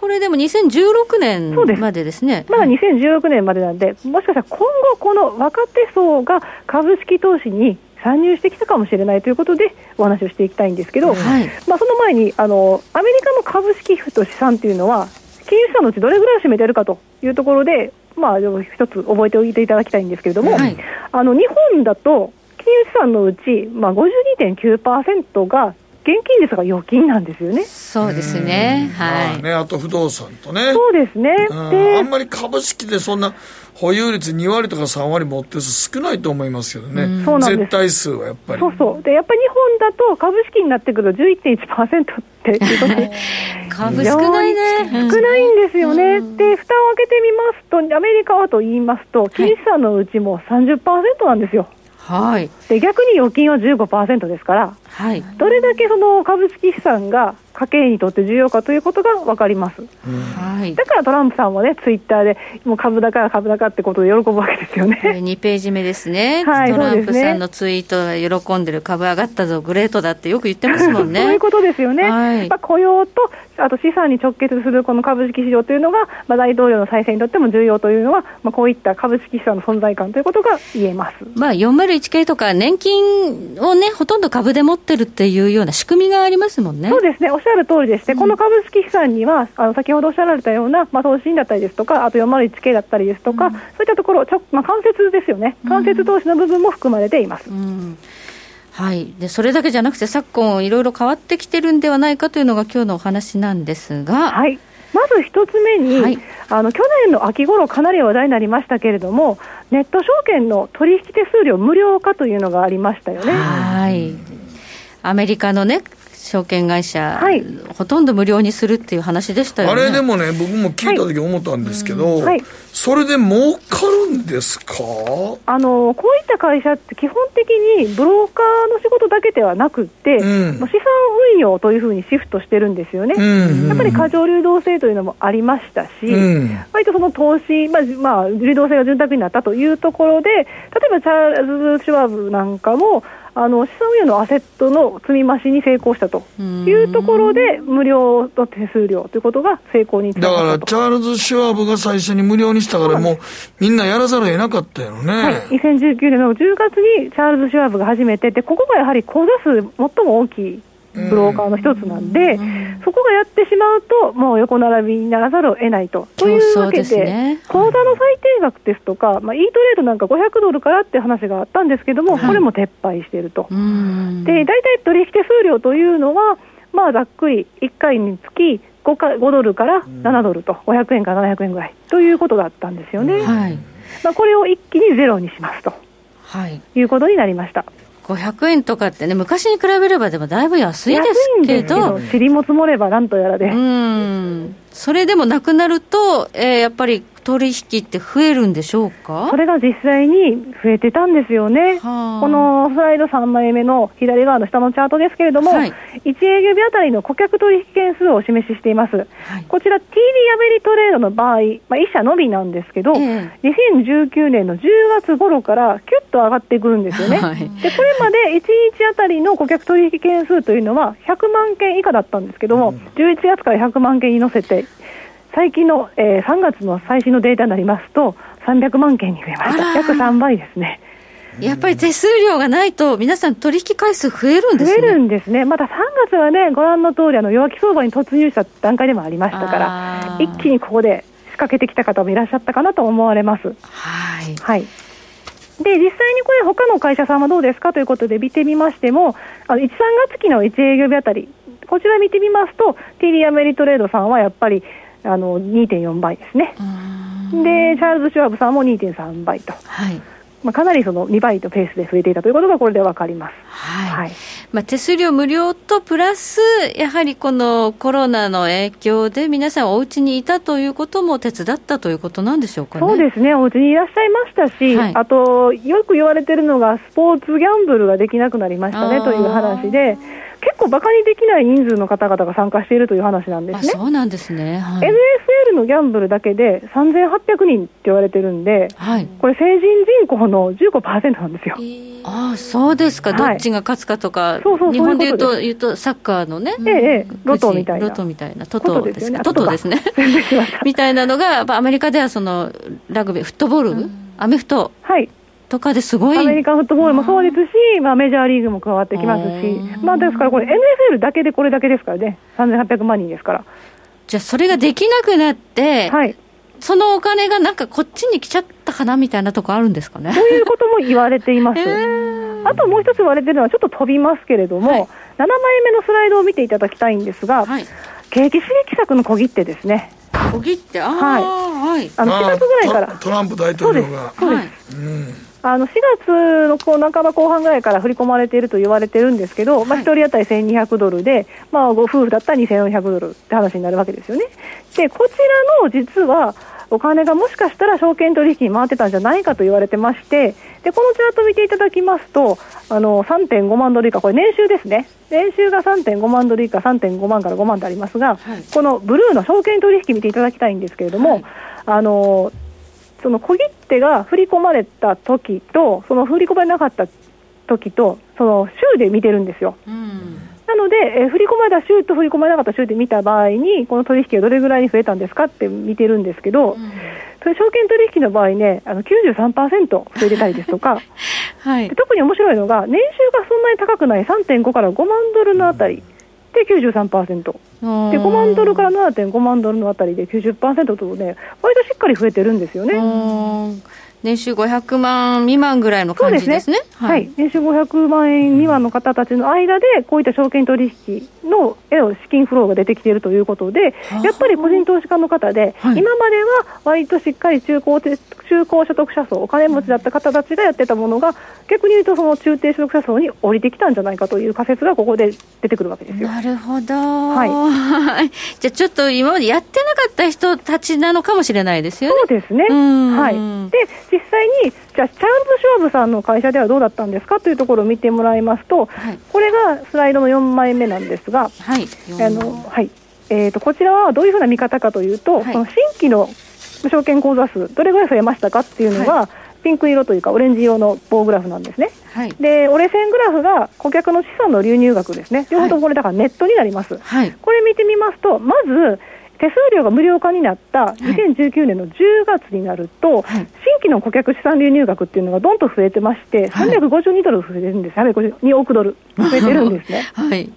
これでも2016年までですね。まだ2016年までなんで、もしかしたら今後、この若手層が株式投資に参入してきたかもしれないということでお話をしていきたいんですけど、はい、まあ、その前にあのアメリカの株式と資産というのは金融資産のうちどれぐらいを占めているかというところで、まあ、一つ覚えておいていただきたいんですけれども、はい、あの日本だと金融資産のうち、まあ、52.9%が現金ですが預金なんですよね。そうですね。はい。ね、あと不動産とね。そうですね。で、あんまり株式でそんな保有率2割とか3割持ってる少ないと思いますけどね。そうなんです。絶対数はやっぱり。そうそう。で、やっぱり日本だと株式になってくると11.1%っていうことで。株少ないね。少ないんですよね。で、蓋を開けてみますと、アメリカはと言いますと、金資産のうちも30%なんですよ。はい、で逆に預金は15%ですから、はい、どれだけその株式資産が家計にとって重要かということが分かります、はい、だからトランプさんはね、ツイッターで、もう株高、株高ってことで喜ぶわけですよね。2ページ目ですね、はい、トランプさんのツイートが喜んでる、株上がったぞ、グレートだってよく言ってますもんね。そういうことですよね、はい、まあ、雇用とあと資産に直結するこの株式市場というのが、まあ、大統領の再選にとっても重要というのは、まあ、こういった株式資産の存在感ということが言えます、まあ、401系とか年金をね、ほとんど株で持っってるっていうような仕組みがありますもんね。そうですね、おっしゃる通りでして、うん、この株式資産には、あの先ほどおっしゃられたような、まあ、投資信だったりですとか、あと 401K だったりですとか、うん、そういったところ、ちょまあ、間接ですよね、間接投資の部分も含まれています。うん。はい、でそれだけじゃなくて、昨今、いろいろ変わってきてるんではないかというのが今日のお話なんですが。はい。まず一つ目に、はい、あの去年の秋頃かなり話題になりましたけれども、ネット証券の取引手数料無料化というのがありましたよね。はいアメリカのね、証券会社、はい、ほとんど無料にするっていう話でしたよね。あれでもね、僕も聞いた時思ったんですけど、はい、それで儲かるんですか？あのこういった会社って基本的にブローカーの仕事だけではなくて、うん、資産運用というふうにシフトしてるんですよね、うん。うん、やっぱり過剰流動性というのもありましたし、うん、割とその投資、まあまあ、流動性が潤沢になったというところで、例えばチャールズ・シュワーブなんかも、あの資産運用のアセットの積み増しに成功したというところで、無料の手数料ということが成功にだからチャールズ・シュワーブが最初に無料にしたから、もうみんなやらざるを得なかったよね、はい、2019年の10月にチャールズ・シュワーブが始めて、でここがやはり口座数、最も大きいブローカーの一つなんで、そこがやってしまうと、もう横並びにならざるを得ないと。というわけで、ね、口座の最低額ですとか、まあ、E トレードなんか500ドルからって話があったんですけども、はい、これも撤廃していると。で、大体取引手数料というのは、まあ、ざっくり1回につき 5, か5ドルから7ドルと、500円から700円ぐらいということだったんですよね。はい、まあ、これを一気にゼロにしますと、はい、いうことになりました。500円とかってね、昔に比べればでもだいぶ安いですけど、塵も積もればなんとやらで。うんそれでもなくなると、えー、やっぱり取引って増えるんでしょうか？それが実際に増えてたんですよね、はあ、このスライド3枚目の左側の下のチャートですけれども、はい、1営業日あたりの顧客取引件数をお示ししています、はい、こちら、TD アメリトレードの場合、まあ、1社のみなんですけど、えー、2019年の10月頃からキュッと上がってくるんですよね、はい、でこれまで1日あたりの顧客取引件数というのは100万件以下だったんですけども、うん、11月から100万件に乗せて、最近の、えー、3月の最新のデータになりますと、300万件に増えました、約3倍ですね。やっぱり手数料がないと、皆さん、取引回数増えるんですね。増えるんですね、また3月はね、ご覧の通りあり、弱気相場に突入した段階でもありましたから、一気にここで仕掛けてきた方もいらっしゃったかなと思われます。はい、はい。で実際にこれ、他の会社さんはどうですかということで見てみましても、あの1、3月期の1営業日あたり、こちら見てみますと、TD アメリトレードさんはやっぱりあの2.4倍ですね。で、チャールズ・シュワーブさんも2.3倍と。はい。まあ、かなりその2倍とペースで増えていたということがこれで分かります、はい、はい、まあ、手数料無料とプラス、やはりこのコロナの影響で、皆さん、お家にいたということも手伝ったということなんでしょうか、ね、そうですね、お家にいらっしゃいましたし、はい、あと、よく言われてるのが、スポーツギャンブルができなくなりましたねという話で。結構バカにできない人数の方々が参加しているという話なんですね。そうなんですね。はい、NFL のギャンブルだけで3800人って言われてるんで、はい、これ成人人口の15%なんですよ。ああ、そうですか、どっちが勝つかとか、そうそう日本で言うと言うとサッカーのね、ええ、ロトみたいな。ロトみたいな、トトですね。トトですね。みたいなのが、アメリカではそのラグビー、フットボール、うん、アメフト。はいとかですごい。アメリカンフットボールもそうですし、まあ、メジャーリーグも加わってきますし、まあ、ですからこれ、NFL だけでこれだけですからね、3800万人ですから。じゃあ、それができなくなって、はい、そのお金がなんかこっちに来ちゃったかなみたいなとこあるんですかね。そういうことも言われています。あともう一つ言われてるのは、ちょっと飛びますけれども、はい、7枚目のスライドを見ていただきたいんですが、はい、景気刺激策の小切手ですね。小切手、あはい、はい、あの4月ぐらいから。トランプ大統領が。そうです。そうです、うんあの4月のこう半ば後半ぐらいから振り込まれていると言われてるんですけど、まあ、1人当たり1200ドルで、まあ、ご夫婦だったら2400ドルって話になるわけですよね。でこちらの実はお金がもしかしたら証券取引に回ってたんじゃないかと言われてまして、でこのチャート見ていただきますと、あの3.5万ドル以下、これ年収ですね、年収が3.5万ドル以下、3.5万から5万とありますが、はい、このブルーの証券取引見ていただきたいんですけれども、はい、あのその小切手が振り込まれた時と、その振り込まれなかった時と、その週で見てるんですよ。うん。なので、え振り込まれた週と振り込まれなかった週で見た場合に、この取引がどれぐらいに増えたんですかって見てるんですけど、うん、それ証券取引の場合ね、あの93%増えてたりですとか、はい、特に面白いのが、年収がそんなに高くない3.5から5万ドルのあたりで93%、で5万ドルから7.5万ドルのあたりで90%とね、割としっかり増えてるんですよね。年収500万未満ぐらいの感じですね。すね。はい、はい、年収500万円未満の方たちの間で、こういった証券取引の資金フローが出てきているということで、やっぱり個人投資家の方で、はい、今までは割としっかり中高中高所得者層、お金持ちだった方たちがやってたものが、逆に言うと、その中低所得者層に降りてきたんじゃないかという仮説がここで出てくるわけですよ。なるほど。はい。じゃあちょっと今までやってなかった人たちなのかもしれないですよね。そうですね。はい。で、実際に、じゃあ、チャールズ・ショーブさんの会社ではどうだったんですかというところを見てもらいますと、はい、これがスライドの4枚目なんですが、はい、あのはいえーと、こちらはどういうふうな見方かというと、はい、この新規の証券口座数、どれぐらい増えましたかっていうのが、はい、ピンク色というか、オレンジ色の棒グラフなんですね。はい、で、折れ線グラフが顧客の資産の流入額ですね。両方ともこれ、だからネットになります。はい、これ見てみますと、まず、手数料が無料化になった2019年の10月になると、はい、新規の顧客資産流入額っていうのがどんと増えてまして、はい、352ドル増えてるんです、352億ドル増えてるんですね。はい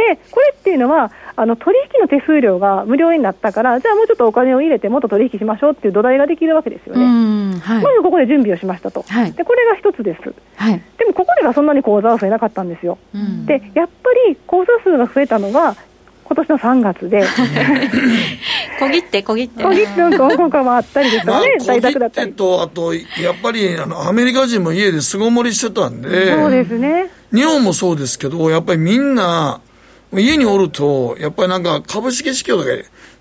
でこれっていうのはあの取引の手数料が無料になったからじゃあもうちょっとお金を入れてもっと取引しましょうっていう土台ができるわけですよね、はい、まずここで準備をしましたと、はい、でこれが一つです、はい、でもここではそんなに口座は増えなかったんですよ、でやっぱり口座数が増えたのが今年の3月で。小切手小切手。小切手の広告もあったりですかね、大学だったり。とあとやっぱりあのアメリカ人も家で巣ごもりしてたんで。そうですね。日本もそうですけどやっぱりみんな家におると、やっぱりなんか株式市況とか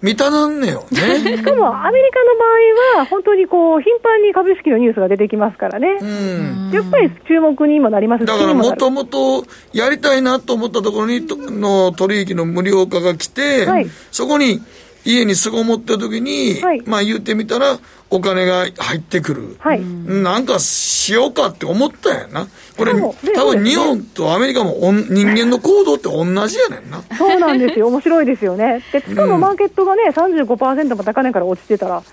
満たなんねよ ね。しかもアメリカの場合は、本当にこう、頻繁に株式のニュースが出てきますからね。うん。やっぱり注目にもなりますだからもともとやりたいなと思ったところにの取引の無料化が来て、はい、そこに家に巣ごもった時に、はい、まあ言ってみたら、お金が入ってくる。はい。なんかしようかって思ったやな。これ、多分日本とアメリカも人間の行動って同じやねんな。そうなんですよ。面白いですよね。で、しかもマーケットがね、35%も高値から落ちてたら、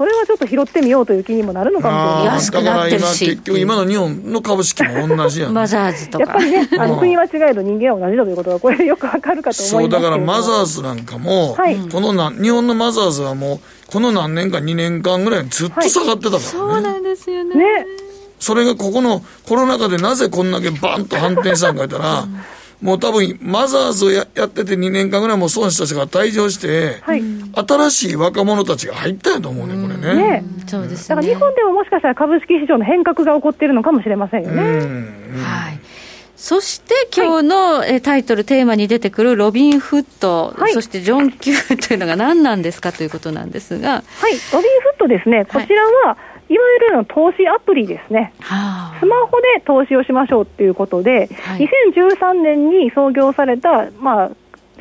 それはちょっと拾ってみようという気にもなるのかもしれない。安くなってるし。結局今の日本の株式も同じやん、マザーズとか。やっぱりねあの国は違えど人間は同じだということがこれよくわかるかと思いますそうだからマザーズなんかも、はい、このな日本のマザーズはもうこの何年か2年間ぐらいずっと下がってたからね、はい、そうなんですよね。ね。それがここのコロナ禍でなぜこんだけバンと反転したんか言ったら、もう多分、マザーズをややってて2年間ぐらいも損した人が退場して、はい、新しい若者たちが入ったんやと思うね、これね。ね。そうです、ね、だから日本でももしかしたら株式市場の変革が起こっているのかもしれませんよね。はい。そして今日の、はい、タイトル、テーマに出てくるロビン・フット、はい、そしてジョン・キューというのが何なんですかということなんですが、はい、ロビン・フットですね、こちらは、いわゆるの投資アプリですね、はあ、スマホで投資をしましょうということで、はい、2013年に創業された、まあ、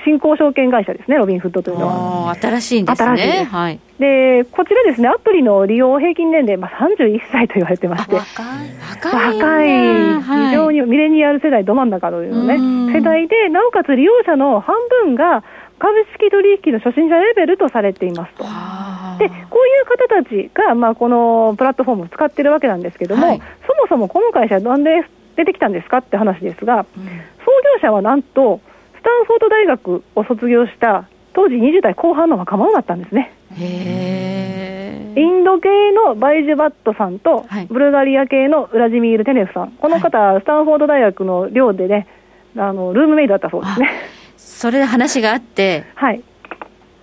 新興証券会社ですね、ロビンフッドというのは。新しいんですね。ではい、で、こちらですね、アプリの利用平均年齢、まあ、31歳と言われてまして、若い、若い、非常にミレニアル世代ど真ん中というのね、世代で、なおかつ利用者の半分が株式取引の初心者レベルとされていますと。でこういう方たちが、まあ、このプラットフォームを使ってるわけなんですけども、はい、そもそもこの会社、なんで出てきたんですかって話ですが、うん、創業者はなんと、スタンフォード大学を卒業した当時20代後半の若者だったんですね。インド系のバイジュバットさんと、はい、ブルガリア系のウラジミール・テネフさん、この方、はい、スタンフォード大学の寮でね、あのルームメイトだったそうですね。それで話があって、はい、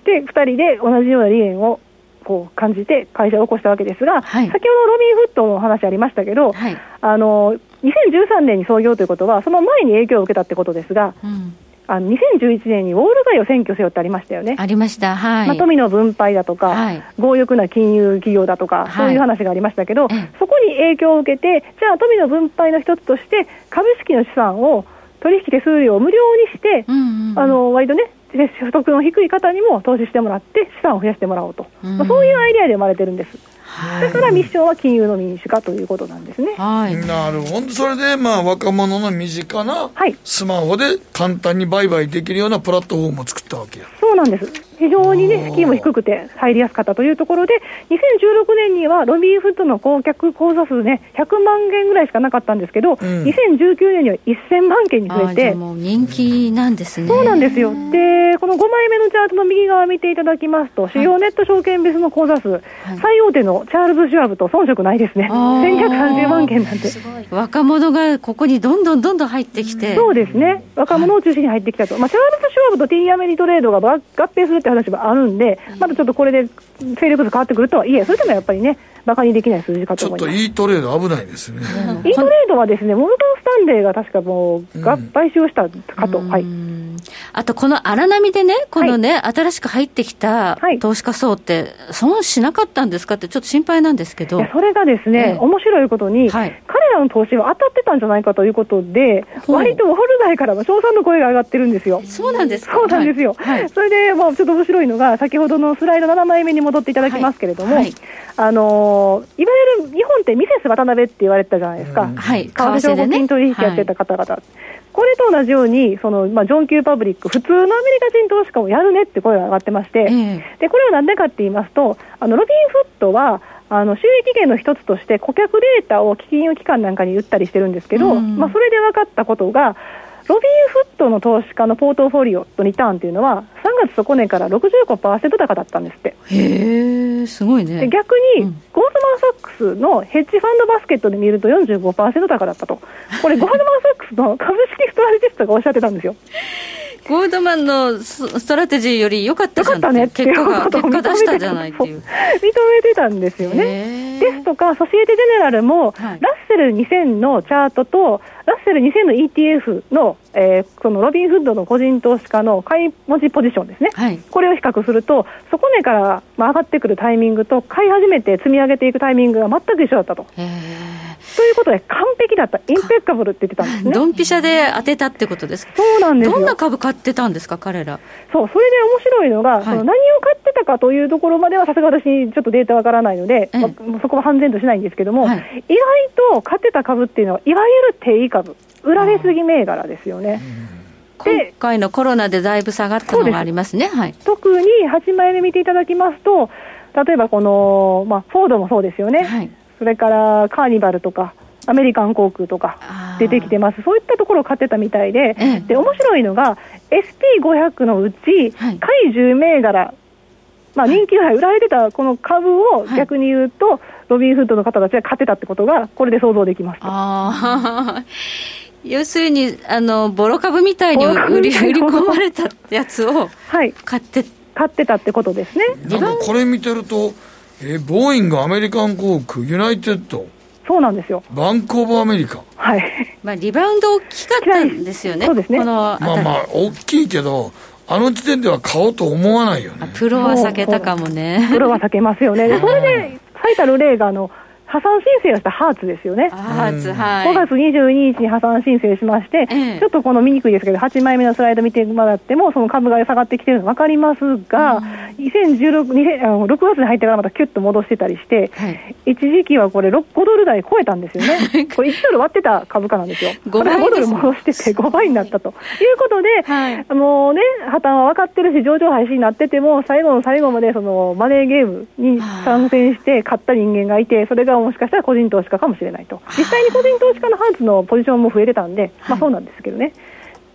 で2人で同じような理念をこう感じて会社を起こしたわけですが、はい、先ほどロビン・フットの話ありましたけど、はい、あの2013年に創業ということは、その前に影響を受けたってことですが、うん、あの2011年にウォール街を占拠せよってありましたよね。ありました、はい。まあ、富の分配だとか、はい、強欲な金融企業だとか、そういう話がありましたけど、そこに影響を受けて、じゃあ、富の分配の一つとして、株式の資産を取引手数料を無料にして、うんうん、あの割とね、所得の低い方にも投資してもらって資産を増やしてもらおうと、うん、まあ、そういうアイデアで生まれてるんです。はい、だからミッションは金融の民主化ということなんですね。はい、なるほど。それで、まあ、若者の身近なスマホで簡単に売買できるようなプラットフォームを作ったわけや。そうなんです。非常にね、資金も低くて入りやすかったというところで、2016年にはロビンフッドの顧客口座数ね、100万件ぐらいしかなかったんですけど、うん、2019年には1000万件に増えて、もう人気なんですね。そうなんですよ。で、この5枚目のチャートの右側見ていただきますと、主要ネット証券別の口座数、はい、最大手のチャールズ・シュワブと遜色ないですね。1230万件なんて。若者がここにどんどんどんどん入ってきて。そうですね。若者を中心に入ってきたと。まあ、チャールズ・シュワブとティーアメリトレードが合併するって話もあるんで、まだちょっとこれで勢力図変わってくるとはいえ、それでもやっぱりね、バカにできない数字かと思います。ちょっと E トレード危ないですね。E トレードはですね、モルガン・スタンレーが確かもう、が、買収したかと。はい。あと、この荒波でね、このね、はい、新しく入ってきた投資家層って、損しなかったんですかって、ちょっと心配なんですけど。それがですね、ええ、面白いことに、はい、彼らの投資は当たってたんじゃないかということで、割とウォール内から称賛の声が上がってるんですよ。そうなんですそうなんですよ。はい、それで、まあ、ちょっと面白いのが、先ほどのスライド7枚目に戻っていただきますけれども、あのー、いわゆる日本ってミセス渡辺って言われてたじゃないですか。はい。為替証拠金取引やってた方々。これと同じように、そのまあ、ジョン・キュー・パブリック、普通のアメリカ人投資家をやるねって声が上がってまして、でこれはなんでかって言いますと、あのロビン・フットは、あの収益源の一つとして顧客データを金融機関なんかに売ったりしてるんですけど、まあ、それで分かったことが、ロビンフットの投資家のポートフォリオとリターンというのは、3月底値から65%高だったんですって。へー、すごいね。で逆に、うん、ゴールドマン・サックスのヘッジファンドバスケットで見ると45%高だったと。これ、ゴールドマン・サックスの株式ストラテジストがおっしゃってたんですよ。ゴールドマンのストラテジストより良かったじゃんね結果が結果出したじゃないっていう認めてたんですよねですとかソシエテ・ジェネラルも、はい、ラッセル2000のチャートとラッセル2000の ETF の、えー、そのロビンフッドの個人投資家の買い持ちポジションですね、はい、これを比較すると底値から、まあ、上がってくるタイミングと買い始めて積み上げていくタイミングが全く一緒だったと。ということで、完璧だった、インペッカブルって言ってたんですね。ドンピシャで当てたってことですそうなんですどんな株買ってたんですか、彼ら？そう、それで面白いのが、はい、その何を買ってたかというところまでは、さすが私、ちょっとデータわからないので、まあ、そこは判然としないんですけども、はい、意外と買ってた株っていうのは、いわゆる定位株、売られすぎ銘柄ですよね。今回のコロナでだいぶ下がったのがありますね、はい、特に8枚目見ていただきますと、例えばこの、まあ、フォードもそうですよね、はい、それからカーニバルとか、アメリカン航空とか出てきてます、そういったところを買ってたみたいで、で面白いのが、SP500 のうち、下位10銘柄、まあ、人気が売られてたこの株を逆に言うと、はい、ロビンフッドの方たちが買ってたってことが、これで想像できますあ 要するにあの、ボロ株みたいに売り売り込まれたやつを買って、はい、買ってたってことですね。なんかこれ見てると、えー、ボーイング、アメリカン航空、ユナイテッド、そうなんですよ。バンクオブアメリカ。はい。まあリバウンド大きかったんですよね。そうですね。このまあまあ大きいけど。あの時点では買おうと思わないよね。プロは避けたかもね。プロは避けますよね。それで最たる例があの破産申請をしたハーツですよね。ハーツ、はい。5月22日に破産申請しまして、ちょっとこの見にくいですけど、8枚目のスライド見てもらっても、その株が下がってきてるの分かりますが、うん、2016、6月に入ってからまたキュッと戻してたりして、はい、一時期はこれ5ドル台超えたんですよね。これ1ドル割ってた株価なんですよ。5, 倍5ドル戻してて5倍になったと。いうことで、はい、もうね、破綻は分かってるし、上場廃止になってても、最後の最後までそのマネーゲームに参戦して買った人間がいて、それがもしかしたら個人投資家かもしれないと、実際に個人投資家のハーツのポジションも増えてたんで、まあ、そうなんですけどね。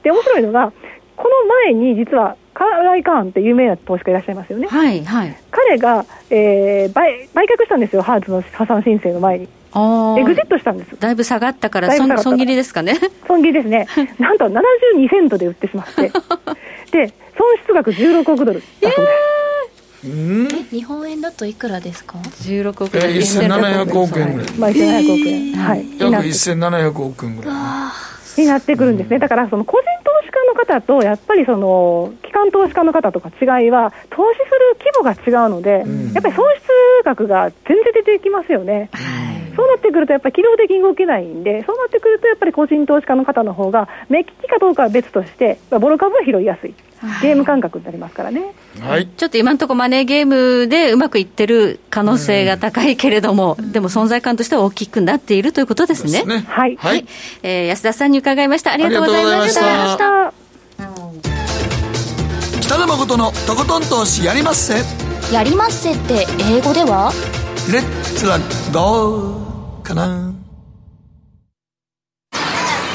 で面白いのが、この前に実はカーライ・カーンって有名な投資家いらっしゃいますよね。はいはい、彼が、えー、売売却したんですよ、ハーツの破産申請の前に。エグジットしたんです。だいぶ下がったから損損切りですかね。損切りですね。なんと72セントで売ってしまって。で損失額16億ドルだそうです日本円だといくらですか？16億円、えー、1700億円ぐらい、まあ、1700億円、はい、約1700億円ぐらい。になってくるんですね、だからその個人投資家の方と、やっぱりその機関投資家の方とか違いは、投資する規模が違うので、やっぱり損失額が全然出てきますよね。そうなってくると、やっぱり機動的に動けないんで、そうなってくると、やっぱり個人投資家の方の方が、目利きかどうかは別として、ボロ株は拾いやすい。ゲーム感覚になりますからね、はい、ちょっと今のところマネーゲームでうまくいってる可能性が高いけれども、うん、でも存在感としては大きくなっているということですね。すね。はい、はい、えー、安田さんに伺いました。ありがとうございました。北野誠のとことん投資やりまっせ。やりまっせって英語では？レッツラゴーかな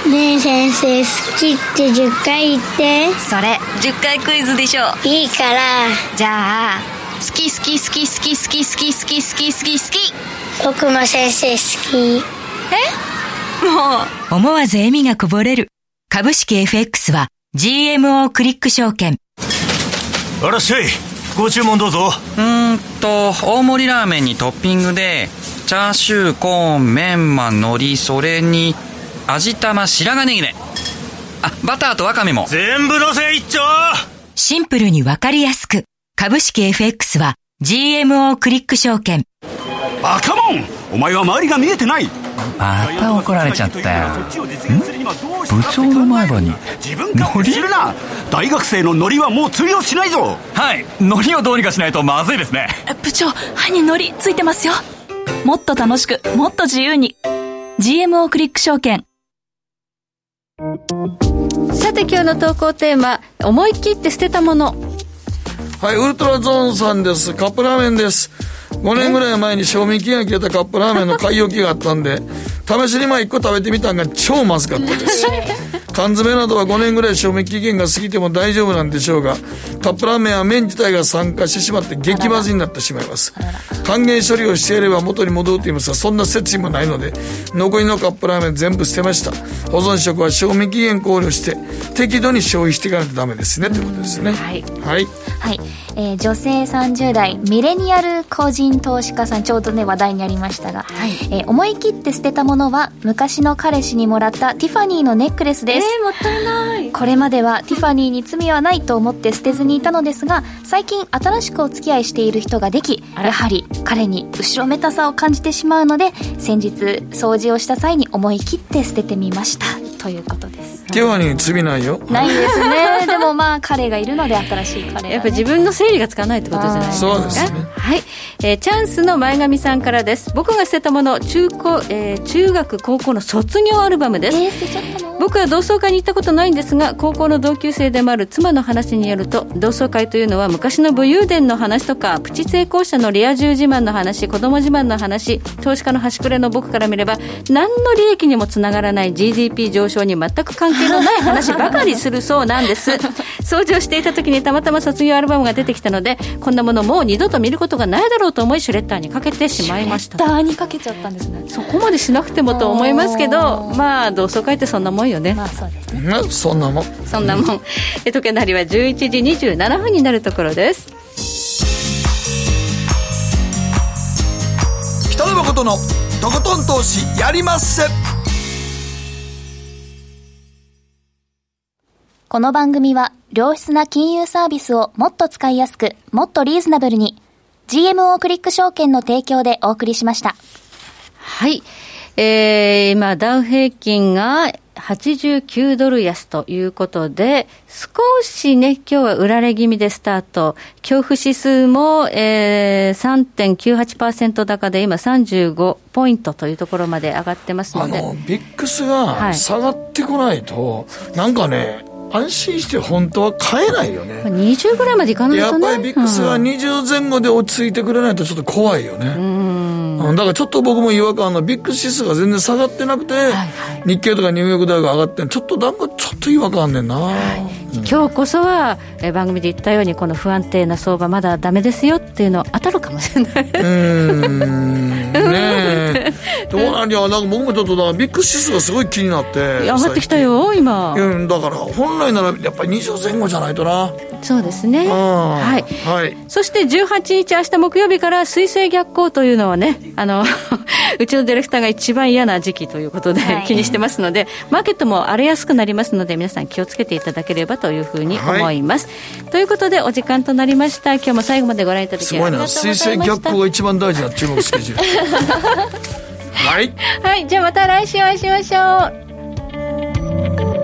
ねえ先生好きって10回言って。それ10回クイズでしょいいから。じゃあ好き好き好き好き好き好き好き好き好き好き僕も先生好き。え？もう。思わず笑みがこぼれる。株式 FX は GMO クリック証券。あらっしゃいご注文どうぞ。うんと大盛りラーメンにトッピングでチャーシューコーンメンマ海苔それに味玉白髪ネギね。あバターとワカメも。全部のせ一丁。シンプルにわかりやすく。株式 FX は GMO クリック証券。バカモン。お前は周りが見えてない。また怒られちゃったよ。部長の前歯に。自分勝手するな。大学生のノリはもう通用しないぞ。はい。ノリをどうにかしないとまずいですね。部長歯にノリついてますよ。もっと楽しくもっと自由に。GMO クリック証券さて今日の投稿テーマ思い切って捨てたもの。はいウルトラゾーンさんです。カップラーメンです。5年ぐらい前に賞味期限が切れたカップラーメンの買い置きがあったんで試しにまあ1個食べてみたんが超まずかったです。缶詰などは5年ぐらい賞味期限が過ぎても大丈夫なんでしょうがカップラーメンは麺自体が酸化してしまって激まずになってしまいます。還元処理をしていれば元に戻ると言いますがそんな設置もないので残りのカップラーメン全部捨てました。保存食は賞味期限考慮して適度に消費していかないとダメですね。ということですね。はい、はい。はいえー、女性30代ミレニアル個人投資家さんちょうどね話題にありましたが、はい。えー、思い切って捨てたものは昔の彼氏にもらったティファニーのネックレスです。えー、もったいない。これまではティファニーに罪はないと思って捨てずにいたのですが最近新しくお付き合いしている人ができやはり彼に後ろめたさを感じてしまうので先日掃除をした際に思い切って捨ててみましたということです。ティファニー罪ないよ。ないですね。でもまあ彼がいるので新しい彼、ね、やっぱ自分の整理がつかないってことじゃないですか。そうですね。はい、えー、チャンスの前髪さんからです。僕が捨てたもの中高、えー、中学高校の卒業アルバムです、えー、捨てちゃったの？僕は同窓会に行ったことないんですが高校の同級生でもある妻の話によると同窓会というのは昔の武勇伝の話とかプチ成功者のリア充自慢の話子供自慢の話投資家の端くれの僕から見れば何の利益にもつながらない GDP 上昇に全く関係のない話ばかりするそうなんです。掃除をしていた時にたまたま卒業アルバムが出てきたのでこんなものもう二度と見ることがないだろうと思いシュレッダーにかけてしまいました。シュレッダーにかけちゃったんですね。そこまでしなくてもと思いますけどまあ同窓会ってそんなもんよね。まあそうですね。そんなもん。そんなもん。え時計の針は11時27分になるところです。北野誠のとことん投資やりまっせこの番組は良質な金融サービスをもっと使いやすくもっとリーズナブルに GMO クリック証券の提供でお送りしましたはいえー、今ダウ平均が89ドル安ということで、少しね、今日は売られ気味でスタート。恐怖指数も、えー、3.98%高で今35ポイントというところまで上がってますので。あの、ビックスが下がってこないと、はい、なんかね、安心して本当は買えないよね。20ぐらいまでいかないとね。やっぱりビックスが20前後で落ち着いてくれないとちょっと怖いよね。うんだからちょっと僕も違和感のビッグ指数が全然下がってなくて、はいはい、日経とかニューヨーク大学上がってちょっとなんかちょっと違和感あんねんな、はい。うん、今日こそは、え番組で言ったようにこの不安定な相場まだダメですよっていうの当たるかもしれない。うん。ねえ。どうなんやなんか僕もちょっとだビッグ指数がすごい気になって上がってきたよ今。うん。だから本来ならやっぱり20前後じゃないとな。そうですね。はい、はい、そして18日明日木曜日から水星逆行というのはねあの うちのディレクターが一番嫌な時期ということで、はい、気にしてますのでマーケットも荒れやすくなりますので皆さん気をつけていただければというふうに思います、はい、ということでお時間となりました。今日も最後までご覧いただきありがとうございました。すごいな水星逆行が一番大事な注目スケジュール。はい、はい、じゃあまた来週お会いしましょう